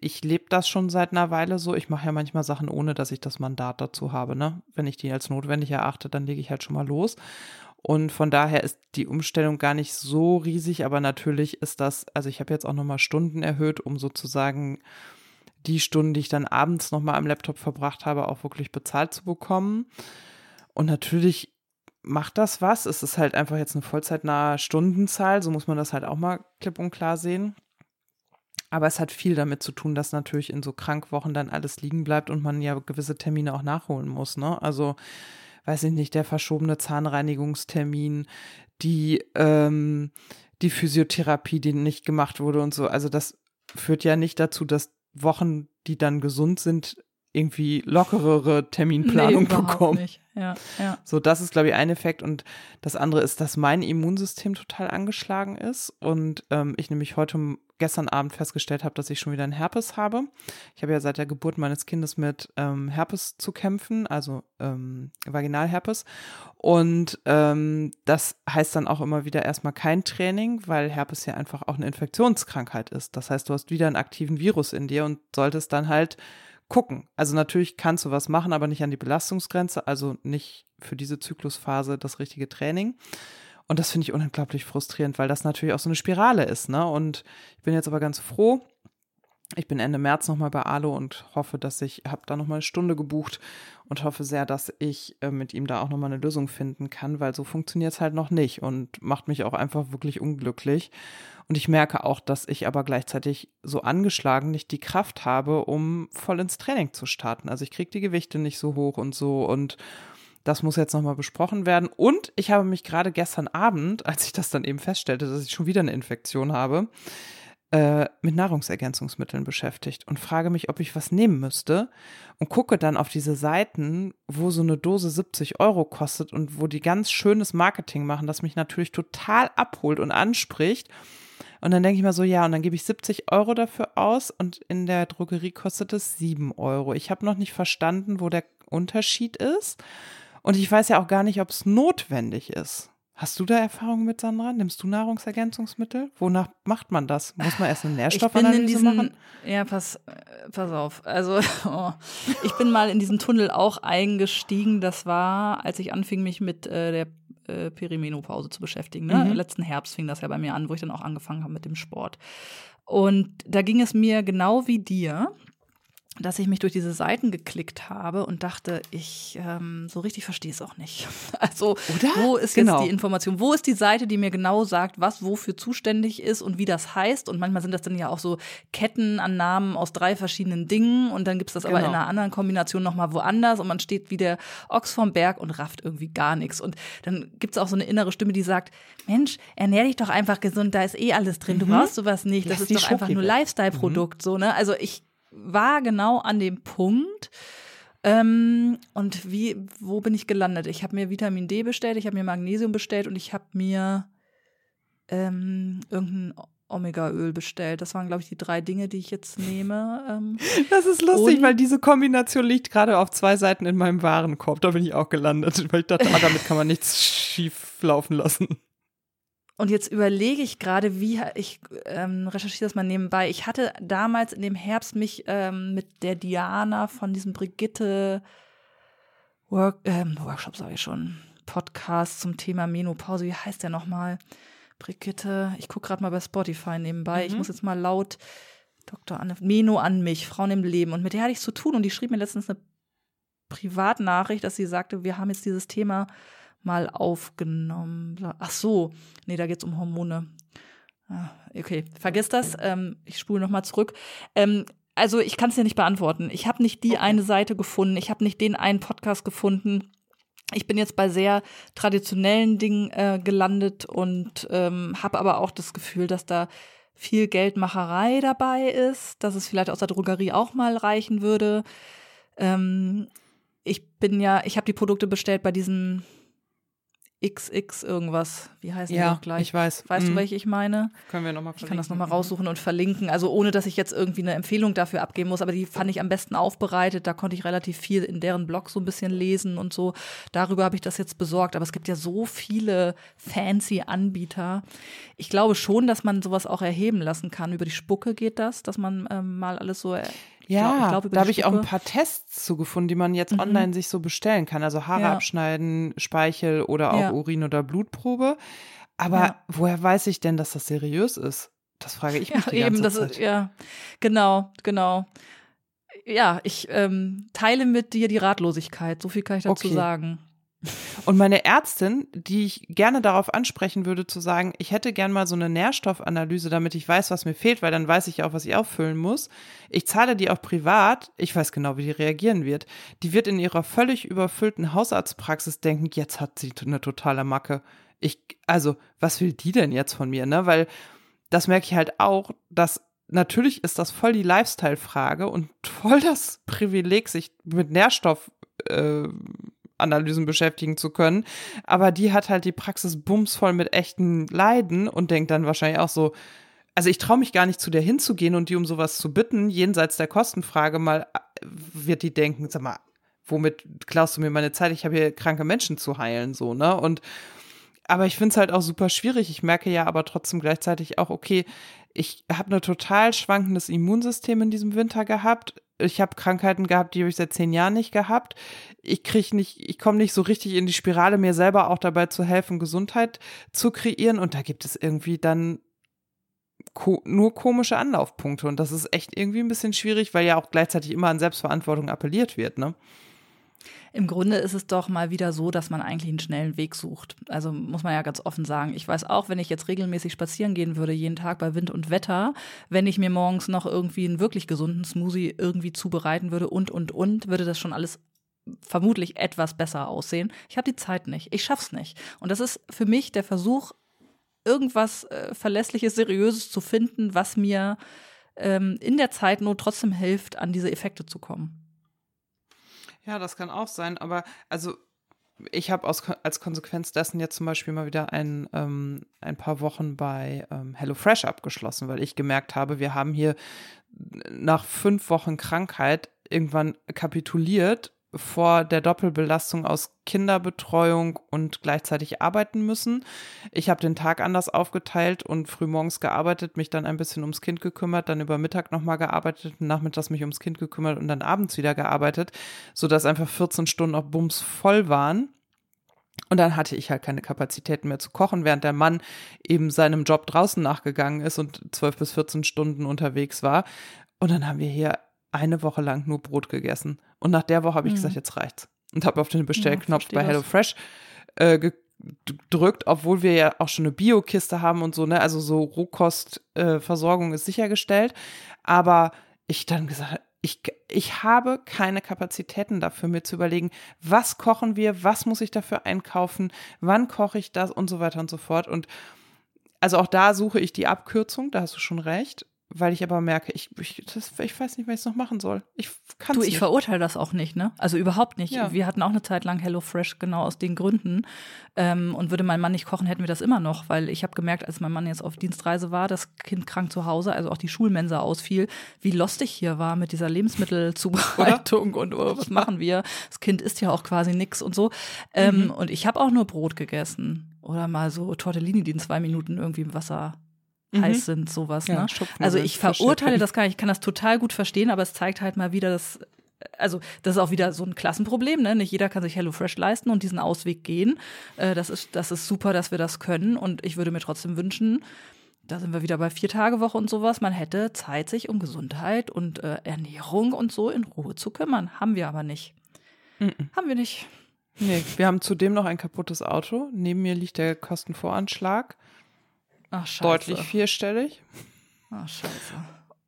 ich lebe das schon seit einer Weile so. Ich mache ja manchmal Sachen, ohne dass ich das Mandat dazu habe. Ne? Wenn ich die als notwendig erachte, dann lege ich halt schon mal los. Und von daher ist die Umstellung gar nicht so riesig, aber natürlich ist das, also ich habe jetzt auch nochmal Stunden erhöht, um sozusagen die Stunden, die ich dann abends nochmal am Laptop verbracht habe, auch wirklich bezahlt zu bekommen. Und natürlich macht das was. Es ist halt einfach jetzt eine vollzeitnahe Stundenzahl, so muss man das halt auch mal klipp und klar sehen. Aber es hat viel damit zu tun, dass natürlich in so Krankwochen dann alles liegen bleibt und man ja gewisse Termine auch nachholen muss. Ne? Also, weiß ich nicht, der verschobene Zahnreinigungstermin, die, ähm, die Physiotherapie, die nicht gemacht wurde und so. Also, das führt ja nicht dazu, dass Wochen, die dann gesund sind, irgendwie lockerere Terminplanung nee, bekommen. Nicht. Ja, ja. So, das ist, glaube ich, ein Effekt. Und das andere ist, dass mein Immunsystem total angeschlagen ist. Und ähm, ich nämlich heute, gestern Abend festgestellt habe, dass ich schon wieder einen Herpes habe. Ich habe ja seit der Geburt meines Kindes mit ähm, Herpes zu kämpfen, also ähm, Vaginalherpes. Und ähm, das heißt dann auch immer wieder erstmal kein Training, weil Herpes ja einfach auch eine Infektionskrankheit ist. Das heißt, du hast wieder einen aktiven Virus in dir und solltest dann halt gucken. Also natürlich kannst du was machen, aber nicht an die Belastungsgrenze, also nicht für diese Zyklusphase das richtige Training. Und das finde ich unglaublich frustrierend, weil das natürlich auch so eine Spirale ist, ne? Und ich bin jetzt aber ganz froh. Ich bin Ende März nochmal bei Alo und hoffe, dass ich, habe da nochmal eine Stunde gebucht und hoffe sehr, dass ich äh, mit ihm da auch nochmal eine Lösung finden kann, weil so funktioniert es halt noch nicht und macht mich auch einfach wirklich unglücklich. Und ich merke auch, dass ich aber gleichzeitig so angeschlagen nicht die Kraft habe, um voll ins Training zu starten. Also ich kriege die Gewichte nicht so hoch und so und das muss jetzt nochmal besprochen werden. Und ich habe mich gerade gestern Abend, als ich das dann eben feststellte, dass ich schon wieder eine Infektion habe, äh, mit Nahrungsergänzungsmitteln beschäftigt und frage mich, ob ich was nehmen müsste und gucke dann auf diese Seiten, wo so eine Dose 70 Euro kostet und wo die ganz schönes Marketing machen, das mich natürlich total abholt und anspricht. Und dann denke ich mal so, ja, und dann gebe ich 70 Euro dafür aus und in der Drogerie kostet es 7 Euro. Ich habe noch nicht verstanden, wo der Unterschied ist. Und ich weiß ja auch gar nicht, ob es notwendig ist. Hast du da Erfahrungen mit, Sandra? Nimmst du Nahrungsergänzungsmittel? Wonach macht man das? Muss man erst eine Nährstoffanalyse diesen, machen? Ja, pass, pass auf. Also, oh. ich bin mal in diesen Tunnel auch eingestiegen. Das war, als ich anfing, mich mit äh, der äh, Perimenopause zu beschäftigen. Ne? Mhm. Letzten Herbst fing das ja bei mir an, wo ich dann auch angefangen habe mit dem Sport. Und da ging es mir genau wie dir dass ich mich durch diese Seiten geklickt habe und dachte, ich ähm, so richtig verstehe es auch nicht. Also Oder? wo ist genau. jetzt die Information? Wo ist die Seite, die mir genau sagt, was wofür zuständig ist und wie das heißt? Und manchmal sind das dann ja auch so Ketten an Namen aus drei verschiedenen Dingen und dann gibt es das genau. aber in genau. einer anderen Kombination nochmal woanders und man steht wie der Ochs vom Berg und rafft irgendwie gar nichts. Und dann gibt es auch so eine innere Stimme, die sagt, Mensch, ernähr dich doch einfach gesund, da ist eh alles drin, mhm. du brauchst sowas nicht, Lass das ist doch einfach nur Lifestyle-Produkt, mhm. so, ne? Also ich war genau an dem Punkt. Ähm, und wie, wo bin ich gelandet? Ich habe mir Vitamin D bestellt, ich habe mir Magnesium bestellt und ich habe mir ähm, irgendein Omega-Öl bestellt. Das waren, glaube ich, die drei Dinge, die ich jetzt nehme. Ähm, das ist lustig, weil diese Kombination liegt gerade auf zwei Seiten in meinem Warenkorb. Da bin ich auch gelandet, weil ich dachte, ah, damit kann man nichts schief laufen lassen. Und jetzt überlege ich gerade, wie ich ähm, recherchiere das mal nebenbei. Ich hatte damals in dem Herbst mich ähm, mit der Diana von diesem Brigitte Work, ähm, Workshop, sage ich schon, Podcast zum Thema Menopause. Wie heißt der nochmal? Brigitte, ich gucke gerade mal bei Spotify nebenbei. Mhm. Ich muss jetzt mal laut Dr. Anne, Meno an mich, Frauen im Leben. Und mit der hatte ich zu tun und die schrieb mir letztens eine Privatnachricht, dass sie sagte, wir haben jetzt dieses Thema mal aufgenommen. Ach so, nee, da geht es um Hormone. Ah, okay, vergiss das. Ähm, ich spule nochmal zurück. Ähm, also ich kann es dir nicht beantworten. Ich habe nicht die okay. eine Seite gefunden. Ich habe nicht den einen Podcast gefunden. Ich bin jetzt bei sehr traditionellen Dingen äh, gelandet und ähm, habe aber auch das Gefühl, dass da viel Geldmacherei dabei ist, dass es vielleicht aus der Drogerie auch mal reichen würde. Ähm, ich bin ja, ich habe die Produkte bestellt bei diesem XX irgendwas. Wie heißt ja, noch gleich? Ich weiß. Weißt mhm. du, welche ich meine? Können wir nochmal. Ich kann das nochmal raussuchen und verlinken. Also ohne, dass ich jetzt irgendwie eine Empfehlung dafür abgeben muss, aber die fand ich am besten aufbereitet. Da konnte ich relativ viel in deren Blog so ein bisschen lesen und so. Darüber habe ich das jetzt besorgt. Aber es gibt ja so viele fancy Anbieter. Ich glaube schon, dass man sowas auch erheben lassen kann. Über die Spucke geht das, dass man ähm, mal alles so ja, glaub, glaub, da habe ich auch ein paar Tests zugefunden, die man jetzt mhm. online sich so bestellen kann. Also Haare ja. abschneiden, Speichel oder auch ja. Urin- oder Blutprobe. Aber ja. woher weiß ich denn, dass das seriös ist? Das frage ich mich ja, die ganze eben, das Zeit. Ist, ja, genau, genau. Ja, ich ähm, teile mit dir die Ratlosigkeit. So viel kann ich dazu okay. sagen. Und meine Ärztin, die ich gerne darauf ansprechen würde, zu sagen, ich hätte gern mal so eine Nährstoffanalyse, damit ich weiß, was mir fehlt, weil dann weiß ich auch, was ich auffüllen muss. Ich zahle die auch privat. Ich weiß genau, wie die reagieren wird. Die wird in ihrer völlig überfüllten Hausarztpraxis denken, jetzt hat sie eine totale Macke. Ich, also, was will die denn jetzt von mir, ne? Weil das merke ich halt auch, dass natürlich ist das voll die Lifestyle-Frage und voll das Privileg, sich mit Nährstoff äh, Analysen beschäftigen zu können. Aber die hat halt die Praxis bumsvoll mit echten Leiden und denkt dann wahrscheinlich auch so, also ich traue mich gar nicht zu der hinzugehen und die um sowas zu bitten, jenseits der Kostenfrage mal wird die denken, sag mal, womit klaust du mir meine Zeit? Ich habe hier kranke Menschen zu heilen, so, ne? Und aber ich finde es halt auch super schwierig. Ich merke ja aber trotzdem gleichzeitig auch, okay, ich habe ein total schwankendes Immunsystem in diesem Winter gehabt ich habe Krankheiten gehabt, die habe ich seit zehn Jahren nicht gehabt. Ich kriege nicht, ich komme nicht so richtig in die Spirale, mir selber auch dabei zu helfen, Gesundheit zu kreieren. Und da gibt es irgendwie dann ko nur komische Anlaufpunkte. Und das ist echt irgendwie ein bisschen schwierig, weil ja auch gleichzeitig immer an Selbstverantwortung appelliert wird, ne? Im Grunde ist es doch mal wieder so, dass man eigentlich einen schnellen Weg sucht. Also muss man ja ganz offen sagen. Ich weiß auch, wenn ich jetzt regelmäßig spazieren gehen würde, jeden Tag bei Wind und Wetter, wenn ich mir morgens noch irgendwie einen wirklich gesunden Smoothie irgendwie zubereiten würde und, und, und, würde das schon alles vermutlich etwas besser aussehen. Ich habe die Zeit nicht. Ich schaff's nicht. Und das ist für mich der Versuch, irgendwas äh, Verlässliches, Seriöses zu finden, was mir ähm, in der Zeit nur trotzdem hilft, an diese Effekte zu kommen. Ja, das kann auch sein, aber also ich habe als Konsequenz dessen jetzt zum Beispiel mal wieder ein, ähm, ein paar Wochen bei ähm, HelloFresh abgeschlossen, weil ich gemerkt habe, wir haben hier nach fünf Wochen Krankheit irgendwann kapituliert vor der Doppelbelastung aus Kinderbetreuung und gleichzeitig arbeiten müssen. Ich habe den Tag anders aufgeteilt und frühmorgens gearbeitet, mich dann ein bisschen ums Kind gekümmert, dann über Mittag nochmal gearbeitet, nachmittags mich ums Kind gekümmert und dann abends wieder gearbeitet, sodass einfach 14 Stunden auf Bums voll waren. Und dann hatte ich halt keine Kapazitäten mehr zu kochen, während der Mann eben seinem Job draußen nachgegangen ist und 12 bis 14 Stunden unterwegs war. Und dann haben wir hier eine Woche lang nur Brot gegessen. Und nach der Woche habe ich mhm. gesagt, jetzt reicht's. Und habe auf den Bestellknopf ja, bei HelloFresh äh, gedrückt, obwohl wir ja auch schon eine Biokiste haben und so, ne? Also so Rohkostversorgung äh, ist sichergestellt. Aber ich dann gesagt, ich, ich habe keine Kapazitäten dafür, mir zu überlegen, was kochen wir, was muss ich dafür einkaufen, wann koche ich das und so weiter und so fort. Und also auch da suche ich die Abkürzung, da hast du schon recht weil ich aber merke, ich, ich, das, ich weiß nicht, was ich noch machen soll. Ich kann Du, ich nicht. verurteile das auch nicht, ne? Also überhaupt nicht. Ja. Wir hatten auch eine Zeit lang HelloFresh genau aus den Gründen. Ähm, und würde mein Mann nicht kochen, hätten wir das immer noch, weil ich habe gemerkt, als mein Mann jetzt auf Dienstreise war, das Kind krank zu Hause, also auch die Schulmensa ausfiel, wie lustig hier war mit dieser Lebensmittelzubereitung und oh, was machen wir? Das Kind isst ja auch quasi nix und so. Ähm, mhm. Und ich habe auch nur Brot gegessen. Oder mal so Tortellini, die in zwei Minuten irgendwie im Wasser mhm. heiß sind, sowas. Ja, ne? Also ich verurteile das gar nicht, ich kann das total gut verstehen, aber es zeigt halt mal wieder, dass also das ist auch wieder so ein Klassenproblem, ne? Nicht jeder kann sich HelloFresh leisten und diesen Ausweg gehen. Äh, das ist das ist super, dass wir das können und ich würde mir trotzdem wünschen, da sind wir wieder bei vier Tage Woche und sowas. Man hätte Zeit, sich um Gesundheit und äh, Ernährung und so in Ruhe zu kümmern. Haben wir aber nicht. Mhm. Haben wir nicht. Nee, wir haben zudem noch ein kaputtes Auto. Neben mir liegt der Kostenvoranschlag. Ach, scheiße. Deutlich vierstellig. Ach, scheiße.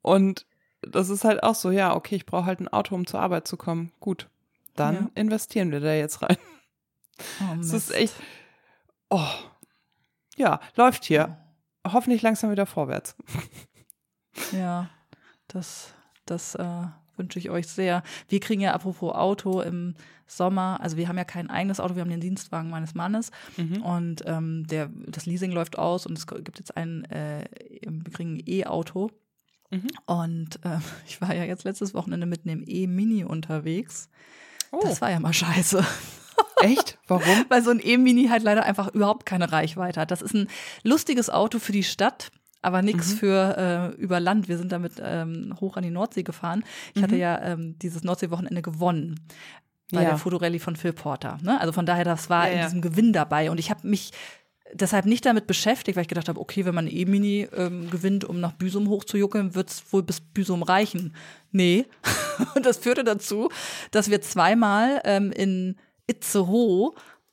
Und das ist halt auch so, ja, okay, ich brauche halt ein Auto, um zur Arbeit zu kommen. Gut, dann ja. investieren wir da jetzt rein. Oh, das ist echt. Oh. Ja, läuft hier. Hoffentlich langsam wieder vorwärts. Ja, das, das äh, wünsche ich euch sehr. Wir kriegen ja apropos Auto im Sommer, also wir haben ja kein eigenes Auto, wir haben den Dienstwagen meines Mannes mhm. und ähm, der, das Leasing läuft aus und es gibt jetzt ein, äh, wir kriegen ein E-Auto. Mhm. Und äh, ich war ja jetzt letztes Wochenende mit einem E-Mini unterwegs. Oh. Das war ja mal scheiße. Echt? Warum? Weil so ein E-Mini halt leider einfach überhaupt keine Reichweite hat. Das ist ein lustiges Auto für die Stadt aber nichts mhm. für äh, über Land. Wir sind damit ähm, hoch an die Nordsee gefahren. Ich mhm. hatte ja ähm, dieses Nordseewochenende gewonnen bei ja. der Fotorally von Phil Porter. Ne? Also von daher, das war ja, in diesem Gewinn dabei. Und ich habe mich deshalb nicht damit beschäftigt, weil ich gedacht habe, okay, wenn man E-Mini ähm, gewinnt, um nach Büsum hochzujuckeln, wird es wohl bis Büsum reichen. Nee. Und das führte dazu, dass wir zweimal ähm, in Itzehoe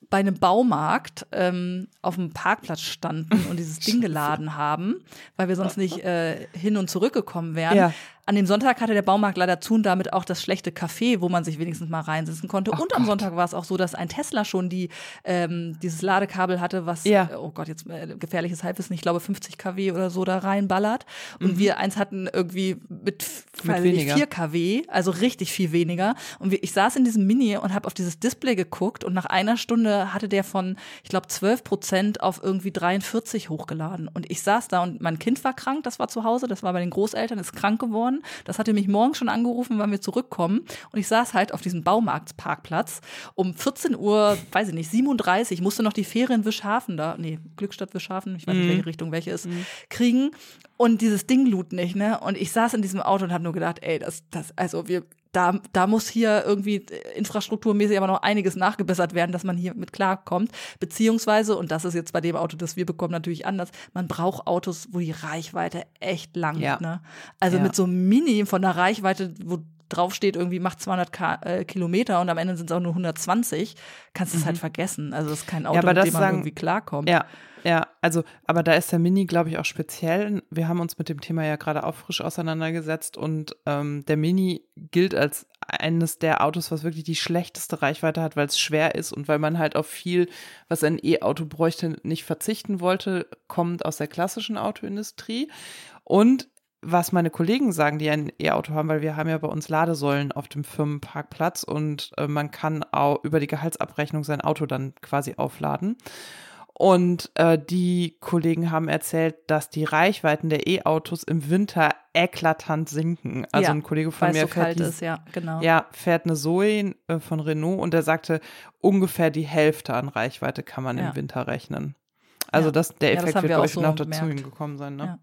bei einem Baumarkt ähm, auf dem Parkplatz standen und dieses Ding geladen haben, weil wir sonst nicht äh, hin und zurückgekommen wären. Ja. An dem Sonntag hatte der Baumarkt leider zu und damit auch das schlechte Café, wo man sich wenigstens mal reinsetzen konnte. Oh und Gott. am Sonntag war es auch so, dass ein Tesla schon die, ähm, dieses Ladekabel hatte, was, ja. oh Gott, jetzt äh, gefährliches Halbwissen, ich glaube 50 kW oder so da reinballert. Und mhm. wir eins hatten irgendwie mit, mit weniger. 4 kW, also richtig viel weniger. Und wir, ich saß in diesem Mini und habe auf dieses Display geguckt und nach einer Stunde hatte der von, ich glaube, 12 Prozent auf irgendwie 43 hochgeladen. Und ich saß da und mein Kind war krank, das war zu Hause, das war bei den Großeltern, ist krank geworden. Das hatte mich morgen schon angerufen, wann wir zurückkommen. Und ich saß halt auf diesem Baumarktparkplatz um 14 Uhr, weiß ich nicht, 37, musste noch die Fähre in Wischhafen da, nee, Glückstadt Wischhafen, ich weiß nicht, mhm. welche Richtung welche ist, mhm. kriegen. Und dieses Ding lud nicht, ne? Und ich saß in diesem Auto und habe nur gedacht, ey, das, das, also wir, da, da muss hier irgendwie infrastrukturmäßig aber noch einiges nachgebessert werden, dass man hier mit klarkommt. Beziehungsweise, und das ist jetzt bei dem Auto, das wir bekommen, natürlich anders, man braucht Autos, wo die Reichweite echt lang ja. ist. Ne? Also ja. mit so einem Mini von der Reichweite, wo draufsteht, irgendwie macht 200 K äh, Kilometer und am Ende sind es auch nur 120, kannst du es halt vergessen. Also das ist kein Auto, Ja, aber mit das dem man sagen- irgendwie klarkommt. Ja, ja, also, aber da ist der Mini, glaube ich, auch speziell. Wir haben uns mit dem Thema ja gerade auch frisch auseinandergesetzt und ähm, der Mini gilt als eines der Autos, was wirklich die schlechteste Reichweite hat, weil es schwer ist und weil man halt auf viel, was ein E-Auto bräuchte, nicht verzichten wollte, kommt aus der klassischen Autoindustrie. Und was meine Kollegen sagen, die ein E-Auto haben, weil wir haben ja bei uns Ladesäulen auf dem Firmenparkplatz und äh, man kann auch über die Gehaltsabrechnung sein Auto dann quasi aufladen. Und äh, die Kollegen haben erzählt, dass die Reichweiten der E-Autos im Winter eklatant sinken. Also Ja, ein Kollege von mir so fährt, kalt die, ist, ja, genau. ja, fährt eine Zoe äh, von Renault und der sagte, ungefähr die Hälfte an Reichweite kann man Ja. im Winter rechnen. Also Ja. das, der Ja, das Effekt haben wird, ich, so noch dazu gemerkt. hingekommen sein. Ne?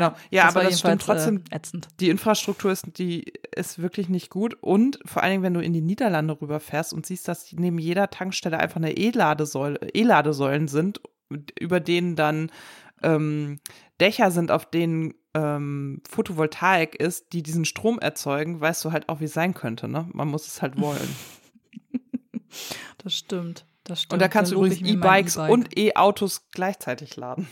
Ja. Genau. Ja, Das aber das stimmt jedenfalls, trotzdem Äh, ätzend. die Infrastruktur ist, die ist wirklich nicht gut. Und vor allen Dingen, wenn du in die Niederlande rüberfährst und siehst, dass neben jeder Tankstelle einfach eine E-Ladesäule, E-Ladesäulen sind, über denen dann ähm, Dächer sind, auf denen ähm, Photovoltaik ist, die diesen Strom erzeugen, weißt du halt auch, wie es sein könnte. Ne? Man muss es halt wollen. Das stimmt. Das stimmt. und da kannst Dann du übrigens E-Bikes E-Bike. und E-Autos gleichzeitig laden.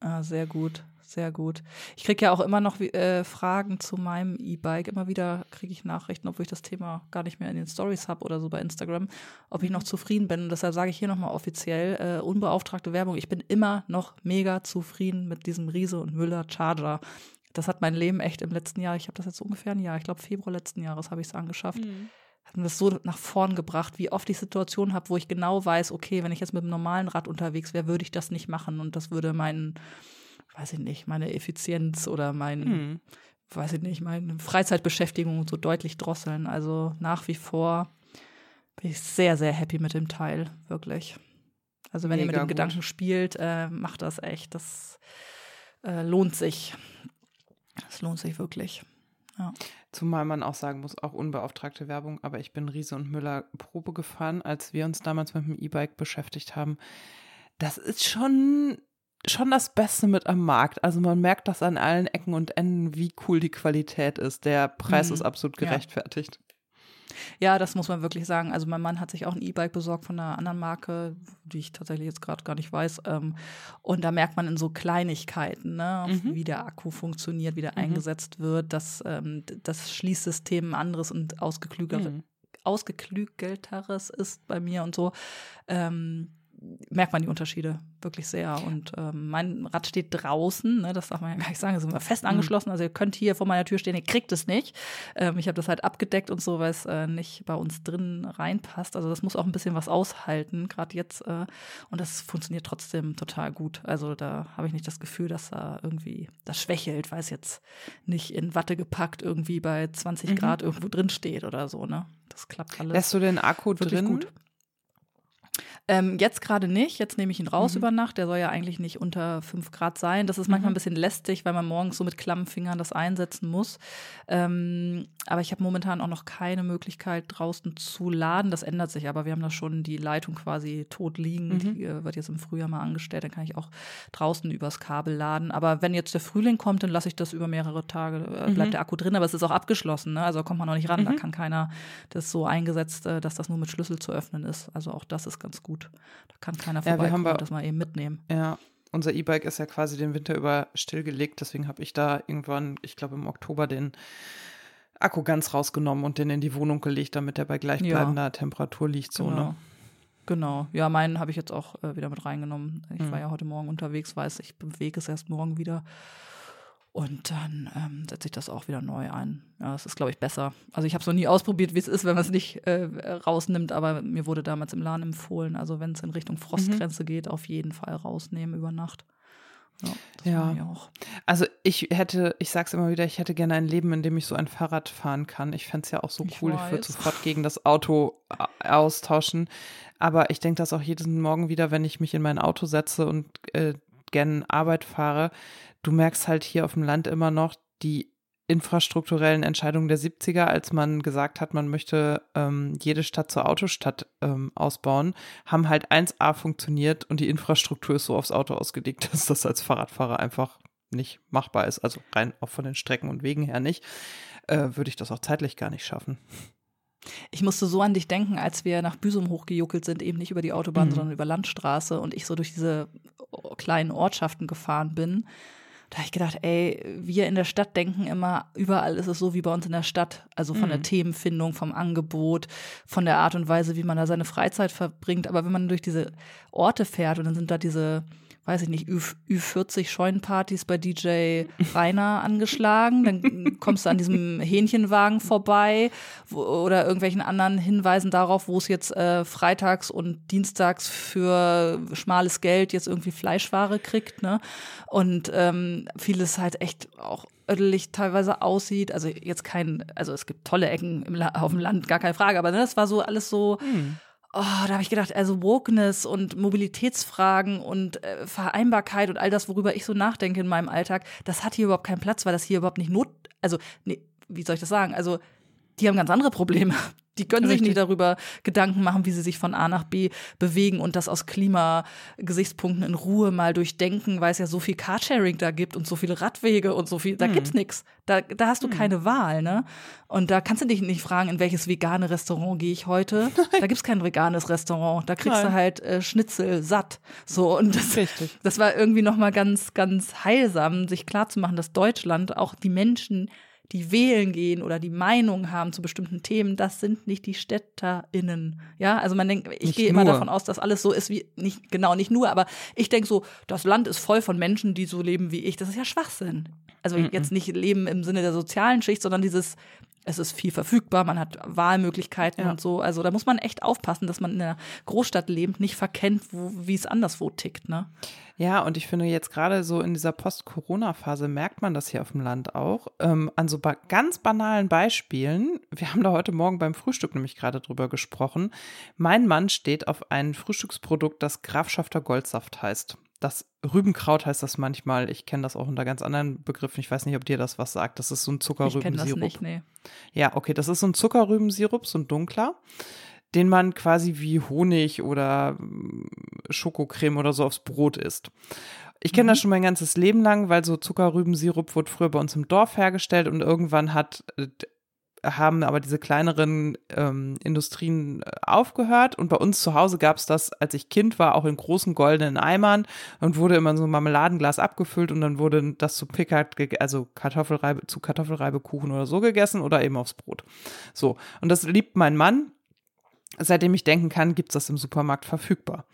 Ah, sehr gut, sehr gut. Ich kriege ja auch immer noch äh, Fragen zu meinem E-Bike. Immer wieder kriege ich Nachrichten, obwohl ich das Thema gar nicht mehr in den Stories habe oder so bei Instagram, ob ich noch zufrieden bin. Und deshalb sage ich hier nochmal offiziell, äh, unbeauftragte Werbung, ich bin immer noch mega zufrieden mit diesem Riese und Müller Charger. Das hat mein Leben echt im letzten Jahr, ich habe das jetzt ungefähr ein Jahr, ich glaube Februar letzten Jahres habe ich es angeschafft. hat mir das so nach vorn gebracht, wie oft ich Situationen habe, wo ich genau weiß, okay, wenn ich jetzt mit einem normalen Rad unterwegs wäre, würde ich das nicht machen und das würde meinen, weiß ich nicht, meine Effizienz oder mein, Hm. weiß ich nicht, meine Freizeitbeschäftigung so deutlich drosseln. Also nach wie vor bin ich sehr, sehr happy mit dem Teil, wirklich. Also wenn ihr mit Mega dem gut. Gedanken spielt, äh, macht das echt. Das äh, lohnt sich. Das lohnt sich wirklich. Zumal man auch sagen muss, auch unbeauftragte Werbung, aber ich bin Riese und Müller Probe gefahren, als wir uns damals mit dem E-Bike beschäftigt haben. Das ist schon, schon das Beste mit am Markt. Also man merkt das an allen Ecken und Enden, wie cool die Qualität ist. Der Preis Mhm. ist absolut Ja. gerechtfertigt. Ja, das muss man wirklich sagen. Also mein Mann hat sich auch ein E-Bike besorgt von einer anderen Marke, die ich tatsächlich jetzt gerade gar nicht weiß. Ähm, und da merkt man in so Kleinigkeiten, ne, Mhm. wie der Akku funktioniert, wie der Mhm. eingesetzt wird, dass ähm, das Schließsystem ein anderes und Mhm. ausgeklügelteres ist bei mir und so. Ähm, merkt man die Unterschiede wirklich sehr. Und ähm, mein Rad steht draußen, ne, das darf man ja gar nicht sagen, ist immer fest Mhm. angeschlossen. Also ihr könnt hier vor meiner Tür stehen, ihr kriegt es nicht. Ähm, ich habe das halt abgedeckt und so, weil es äh, nicht bei uns drin reinpasst. Also das muss auch ein bisschen was aushalten, gerade jetzt. Äh, und das funktioniert trotzdem total gut. Also da habe ich nicht das Gefühl, dass da irgendwie das schwächelt, weil es jetzt nicht in Watte gepackt irgendwie bei 20 Mhm. Grad irgendwo drin steht oder so. Ne, das klappt alles. Lässt du den Akku Wirklich drin? gut. Ähm, jetzt gerade nicht. Jetzt nehme ich ihn raus Mhm. über Nacht. Der soll ja eigentlich nicht unter 5 Grad sein. Das ist manchmal Mhm. ein bisschen lästig, weil man morgens so mit klammen Fingern das einsetzen muss. Ähm, aber ich habe momentan auch noch keine Möglichkeit, draußen zu laden. Das ändert sich aber. Wir haben da schon die Leitung quasi tot liegen. Mhm. Die äh, wird jetzt im Frühjahr mal angestellt. Dann kann ich auch draußen übers Kabel laden. Aber wenn jetzt der Frühling kommt, dann lasse ich das über mehrere Tage, äh, bleibt Mhm. der Akku drin. Aber es ist auch abgeschlossen. Ne? Also kommt man noch nicht ran. Da Mhm. kann keiner das so eingesetzt, äh, dass das nur mit Schlüssel zu öffnen ist. Also auch das ist ganz gut. Da kann keiner Ja, wir vorbeikommen haben bei- und das mal eben mitnehmen. Ja, unser E-Bike ist ja quasi den Winter über stillgelegt, deswegen habe ich da irgendwann, ich glaube im Oktober, den Akku ganz rausgenommen und den in die Wohnung gelegt, damit der bei gleichbleibender Temperatur liegt. So, genau. ne? Genau. Ja, meinen habe ich jetzt auch äh, wieder mit reingenommen. Ich Mhm. war ja heute Morgen unterwegs, weiß, ich bewege es erst morgen wieder. Und dann ähm, setze ich das auch wieder neu ein. Ja, das ist, glaube ich, besser. Also ich habe es noch nie ausprobiert, wie es ist, wenn man es nicht äh, rausnimmt, aber mir wurde damals im Laden empfohlen, also wenn es in Richtung Frostgrenze geht, auf jeden Fall rausnehmen über Nacht. Ja, Ja. Also ich hätte, ich sag's immer wieder, ich hätte gerne ein Leben, in dem ich so ein Fahrrad fahren kann. Ich fände es ja auch so Ich cool. Ich würde weiß. sofort gegen das Auto a- austauschen. Aber ich denke das auch jeden Morgen wieder, wenn ich mich in mein Auto setze und äh, gerne Arbeit fahre. Du merkst halt hier auf dem Land immer noch die infrastrukturellen Entscheidungen der 70er, als man gesagt hat, man möchte ähm, jede Stadt zur Autostadt ähm, ausbauen, haben halt 1A funktioniert und die Infrastruktur ist so aufs Auto ausgelegt, dass das als Fahrradfahrer einfach nicht machbar ist. Also rein auch von den Strecken und Wegen her nicht. äh, würde ich das auch zeitlich gar nicht schaffen. Ich musste so an dich denken, als wir nach Büsum hochgejuckelt sind, eben nicht über die Autobahn, Mhm. sondern über Landstraße und ich so durch diese kleinen Ortschaften gefahren bin. Da habe ich gedacht, ey, wir in der Stadt denken immer, überall ist es so wie bei uns in der Stadt. Also von der Mhm. Themenfindung, vom Angebot, von der Art und Weise, wie man da seine Freizeit verbringt. Aber wenn man durch diese Orte fährt und dann sind da diese, weiß ich nicht, Ü, Ü40 Scheunenpartys bei DJ Rainer angeschlagen, dann kommst du an diesem Hähnchenwagen vorbei wo, oder irgendwelchen anderen Hinweisen darauf, wo es jetzt äh, freitags und dienstags für schmales Geld jetzt irgendwie Fleischware kriegt, ne? Und ähm, vieles halt echt auch ödelig teilweise aussieht. Also jetzt kein, also es gibt tolle Ecken im auf dem Land, gar keine Frage, aber ne, das war so alles so. Oh, da habe ich gedacht, also Wokeness und Mobilitätsfragen und äh, Vereinbarkeit und all das, worüber ich so nachdenke in meinem Alltag, das hat hier überhaupt keinen Platz, weil das hier überhaupt nicht not, also nee, wie soll ich das sagen? Also die haben ganz andere Probleme. Die können sich Richtig. nicht darüber Gedanken machen, wie sie sich von A nach B bewegen und das aus Klimagesichtspunkten in Ruhe mal durchdenken, weil es ja so viel Carsharing da gibt und so viele Radwege und so viel, da gibt's nichts. Da, da hast du keine Wahl, ne? Und da kannst du dich nicht fragen, in welches vegane Restaurant gehe ich heute. Da gibt's kein veganes Restaurant. Da kriegst du Nein. halt äh, Schnitzel satt. So und das, Richtig. das war irgendwie noch mal ganz, ganz heilsam, sich klarzumachen, dass Deutschland auch die Menschen, die wählen gehen oder die Meinung haben zu bestimmten Themen, das sind nicht die StädterInnen. Ja, also man denkt, ich gehe immer davon aus, dass alles so ist wie, nicht, genau, nicht nur, aber ich denke so, das Land ist voll von Menschen, die so leben wie ich. Das ist ja Schwachsinn. Also jetzt nicht leben im Sinne der sozialen Schicht, sondern dieses, es ist viel verfügbar, man hat Wahlmöglichkeiten Ja. und so. Also da muss man echt aufpassen, dass man in einer Großstadt lebt, nicht verkennt, wo, wie es anderswo tickt, ne? Ja, und ich finde jetzt gerade so in dieser Post-Corona-Phase merkt man das hier auf dem Land auch. Ähm, an so ba ganz banalen Beispielen. Wir haben da heute Morgen beim Frühstück nämlich gerade drüber gesprochen. Mein Mann steht auf ein Frühstücksprodukt, das Grafschafter Goldsaft heißt. Das Rübenkraut heißt das manchmal. Ich kenne das auch unter ganz anderen Begriffen. Ich weiß nicht, ob dir das was sagt. Das ist so ein Ich kenne das Zuckerrübensirup. nicht, nee. Ja, okay, das ist so ein Zuckerrübensirup, so ein dunkler, den man quasi wie Honig oder mm, Schokocreme oder so aufs Brot isst. Ich kenne das schon mein ganzes Leben lang, weil so Zuckerrübensirup wurde früher bei uns im Dorf hergestellt und irgendwann hat äh, haben aber diese kleineren ähm, Industrien äh, aufgehört und bei uns zu Hause gab es das, als ich Kind war, auch in großen goldenen Eimern und wurde immer in so ein Marmeladenglas abgefüllt und dann wurde das zu Pickard, also Kartoffelreibe, zu Kartoffelreibekuchen oder so gegessen oder eben aufs Brot. So, und das liebt mein Mann. Seitdem ich denken kann, gibt's das im Supermarkt verfügbar.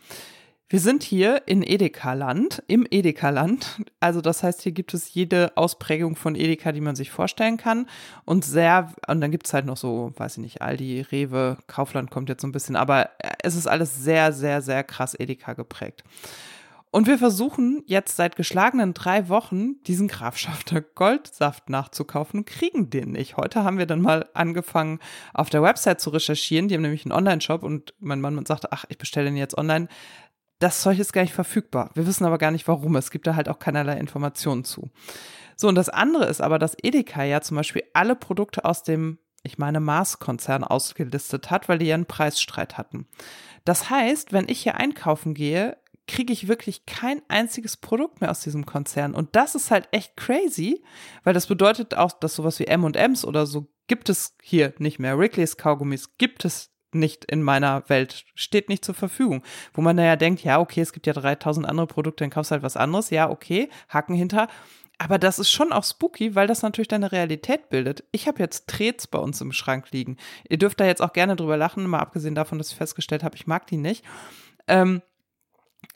Wir sind hier in Edeka-Land, im Edeka-Land. Also das heißt, hier gibt es jede Ausprägung von Edeka, die man sich vorstellen kann. Und sehr, und dann gibt's halt noch so, weiß ich nicht, Aldi, Rewe, Kaufland kommt jetzt so ein bisschen, aber es ist alles sehr, sehr, sehr krass Edeka geprägt. Und wir versuchen jetzt seit geschlagenen drei Wochen diesen Grafschafter Goldsaft nachzukaufen und kriegen den nicht. Heute haben wir dann mal angefangen, auf der Website zu recherchieren. Die haben nämlich einen Online-Shop und mein Mann sagte, ach, ich bestelle den jetzt online. Das Zeug ist gar nicht verfügbar. Wir wissen aber gar nicht, warum. Es gibt da halt auch keinerlei Informationen zu. So, und das andere ist aber, dass Edeka ja zum Beispiel alle Produkte aus dem, ich meine, Mars-Konzern ausgelistet hat, weil die ja einen Preisstreit hatten. Das heißt, wenn ich hier einkaufen gehe, kriege ich wirklich kein einziges Produkt mehr aus diesem Konzern. Und das ist halt echt crazy, weil das bedeutet auch, dass sowas wie M&M's oder so gibt es hier nicht mehr. Wrigley's Kaugummis gibt es nicht in meiner Welt, steht nicht zur Verfügung. Wo man ja denkt, ja, okay, es gibt ja 3000 andere Produkte, dann kaufst du halt was anderes. Ja, okay, Haken hinter. Aber das ist schon auch spooky, weil das natürlich deine Realität bildet. Ich habe jetzt Trets bei uns im Schrank liegen. Ihr dürft da jetzt auch gerne drüber lachen, mal abgesehen davon, dass ich festgestellt habe, ich mag die nicht. Ähm,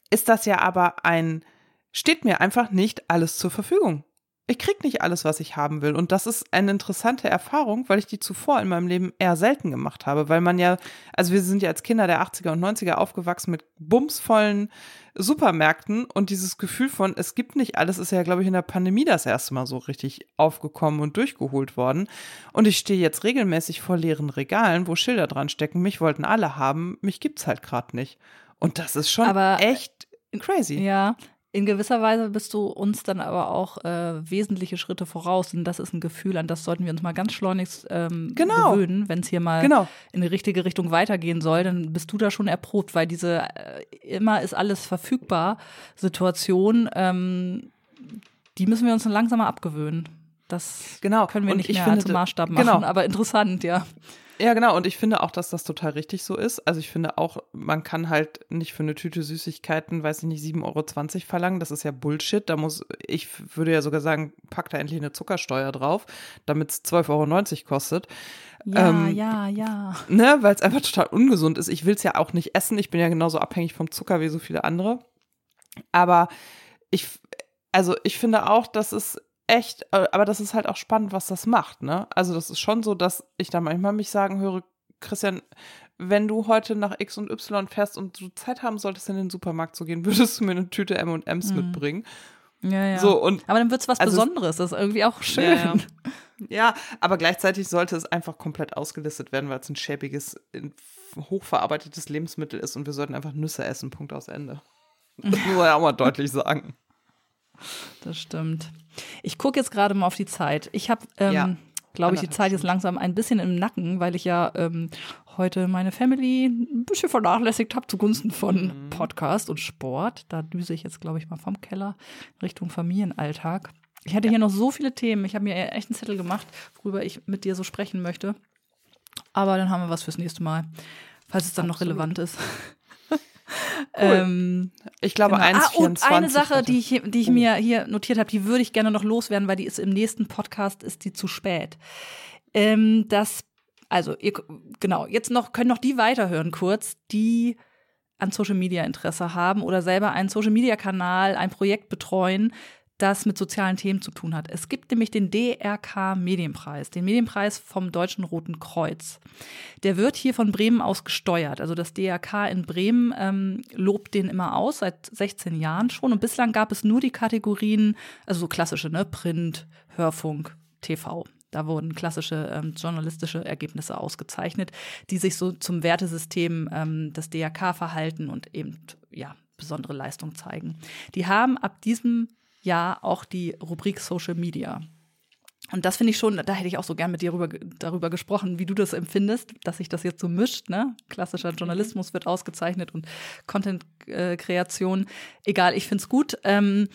ist das ja aber ein, steht mir einfach nicht alles zur Verfügung. Ich krieg nicht alles, was ich haben will. Und das ist eine interessante Erfahrung, weil ich die zuvor in meinem Leben eher selten gemacht habe. Weil man ja, also wir sind ja als Kinder der 80er und 90er aufgewachsen mit bumsvollen Supermärkten und dieses Gefühl von, es gibt nicht alles, ist ja, glaube ich, in der Pandemie das erste Mal so richtig aufgekommen und durchgeholt worden. Und ich stehe jetzt regelmäßig vor leeren Regalen, wo Schilder dran stecken, mich wollten alle haben, mich gibt's halt gerade nicht. Und das ist schon Aber, echt crazy. Ja, in gewisser Weise bist du uns dann aber auch äh, wesentliche Schritte voraus. Und das ist ein Gefühl, an das sollten wir uns mal ganz schleunigst ähm, Genau. gewöhnen, wenn es hier mal Genau. in die richtige Richtung weitergehen soll, dann bist du da schon erprobt, weil diese äh, immer ist alles verfügbar Situation, ähm, die müssen wir uns dann langsam mal abgewöhnen. Das Genau. können wir Und nicht ich mehr finde, als Maßstab machen, genau. aber interessant, ja. Ja, genau. Und ich finde auch, dass das total richtig so ist. Also ich finde auch, man kann halt nicht für eine Tüte Süßigkeiten, weiß ich nicht, 7,20 Euro verlangen. Das ist ja Bullshit. Da muss, ich würde ja sogar sagen, pack da endlich eine Zuckersteuer drauf, damit es 12,90 Euro kostet. Ja, Ähm, ja, ja. Ne, weil es einfach total ungesund ist. Ich will es ja auch nicht essen. Ich bin ja genauso abhängig vom Zucker wie so viele andere. Aber ich, also ich finde auch, dass es echt, äh, aber das ist halt auch spannend, was das macht, ne? Also das ist schon so, dass ich da manchmal mich sagen höre, Christian, wenn du heute nach X und Y fährst und du Zeit haben solltest, in den Supermarkt zu gehen, würdest du mir eine Tüte M&M's Mhm. mitbringen? Ja, ja. So, und aber dann wird es was Also es- Besonderes. Das ist irgendwie auch schön. Ja, ja. Aber gleichzeitig sollte es einfach komplett ausgelistet werden, weil es ein schäbiges, hochverarbeitetes Lebensmittel ist und wir sollten einfach Nüsse essen. Punkt aus Ende. Das muss man ja auch mal deutlich sagen. Das stimmt. Ich gucke jetzt gerade mal auf die Zeit. Ich habe, ähm, Ja. glaube ich, die Zeit jetzt langsam ein bisschen im Nacken, weil ich ja ähm, heute meine Family ein bisschen vernachlässigt habe zugunsten von Mhm. Podcast und Sport. Da düse ich jetzt, glaube ich, mal vom Keller Richtung Familienalltag. Ich hatte hier noch so viele Themen. Ich habe mir echt einen Zettel gemacht, worüber ich mit dir so sprechen möchte. Aber dann haben wir was fürs nächste Mal, falls es dann noch Absolut. relevant ist. ähm, Ich glaube, Genau. 1,24. Ah, und eine Sache, hatte- die ich, die ich Oh. mir hier notiert habe, die würde ich gerne noch loswerden, weil die ist im nächsten Podcast, ist die zu spät. Ähm, das, also, ihr, genau, jetzt noch, können noch die weiterhören kurz, die an Social Media Interesse haben oder selber einen Social Media Kanal, ein Projekt betreuen, das mit sozialen Themen zu tun hat. Es gibt nämlich den DRK Medienpreis, den Medienpreis vom Deutschen Roten Kreuz. Der wird hier von Bremen aus gesteuert. Also das DRK in Bremen ähm, lobt den immer aus, seit 16 Jahren schon. Und bislang gab es nur die Kategorien, also so klassische, ne, Print, Hörfunk, TV. Da wurden klassische ähm, journalistische Ergebnisse ausgezeichnet, die sich so zum Wertesystem ähm, des DRK verhalten und eben ja besondere Leistung zeigen. Die haben ab diesem Jahr auch die Rubrik Social Media. Und das finde ich schon, da hätte ich auch so gern mit dir rüber, darüber gesprochen, wie du das empfindest, dass sich das jetzt so mischt, ne? Klassischer Journalismus wird ausgezeichnet und Content-Kreation. Egal, ich finde es gut. Ähm,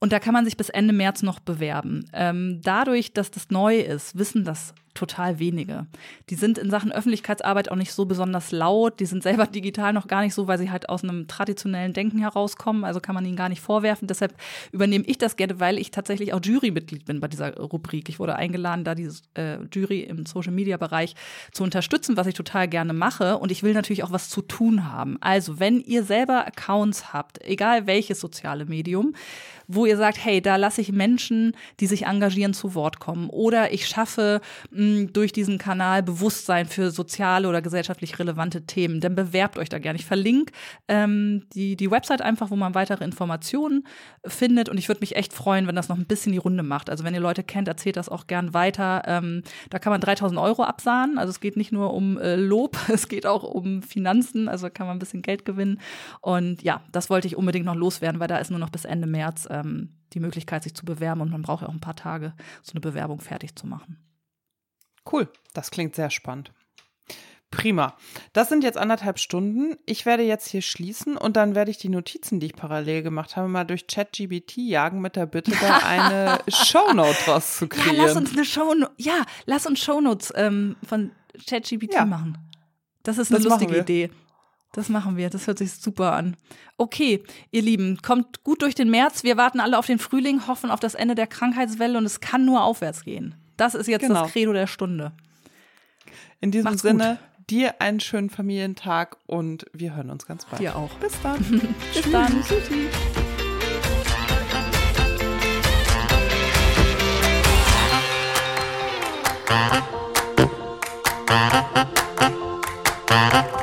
und da kann man sich bis Ende März noch bewerben. Ähm, dadurch, dass das neu ist, wissen das total wenige. Die sind in Sachen Öffentlichkeitsarbeit auch nicht so besonders laut. Die sind selber digital noch gar nicht so, weil sie halt aus einem traditionellen Denken herauskommen. Also kann man ihnen gar nicht vorwerfen. Deshalb übernehme ich das gerne, weil ich tatsächlich auch Jurymitglied bin bei dieser Rubrik. Ich wurde eingeladen, da diese äh, Jury im Social-Media-Bereich zu unterstützen, was ich total gerne mache. Und ich will natürlich auch was zu tun haben. Also, wenn ihr selber Accounts habt, egal welches soziale Medium, wo ihr sagt, hey, da lasse ich Menschen, die sich engagieren, zu Wort kommen. Oder ich schaffe durch diesen Kanal Bewusstsein für soziale oder gesellschaftlich relevante Themen. Dann bewerbt euch da gerne. Ich verlinke ähm, die, die Website einfach, wo man weitere Informationen findet. Und ich würde mich echt freuen, wenn das noch ein bisschen die Runde macht. Also wenn ihr Leute kennt, erzählt das auch gern weiter. Ähm, da kann man 3000 Euro absahnen. Also es geht nicht nur um äh, Lob, es geht auch um Finanzen. Also kann man ein bisschen Geld gewinnen. Und ja, das wollte ich unbedingt noch loswerden, weil da ist nur noch bis Ende März ähm, die Möglichkeit, sich zu bewerben. Und man braucht ja auch ein paar Tage, so eine Bewerbung fertig zu machen. Cool, das klingt sehr spannend. Prima. Das sind jetzt anderthalb Stunden. Ich werde jetzt hier schließen und dann werde ich die Notizen, die ich parallel gemacht habe, mal durch ChatGBT jagen mit der Bitte, da eine Shownote draus zu Ja, lass uns eine Show, ja, lass uns Shownotes ähm, von ChatGPT Ja. machen. Das ist eine Das lustige. Idee. Das machen wir. Das hört sich super an. Okay, ihr Lieben, kommt gut durch den März. Wir warten alle auf den Frühling, hoffen auf das Ende der Krankheitswelle und es kann nur aufwärts gehen. Das ist jetzt genau. das Credo der Stunde. In diesem Macht's Sinne, gut. dir einen schönen Familientag und wir hören uns ganz bald. Dir auch. Bis dann. Bis Tschüss. dann. Tschüssi. Thank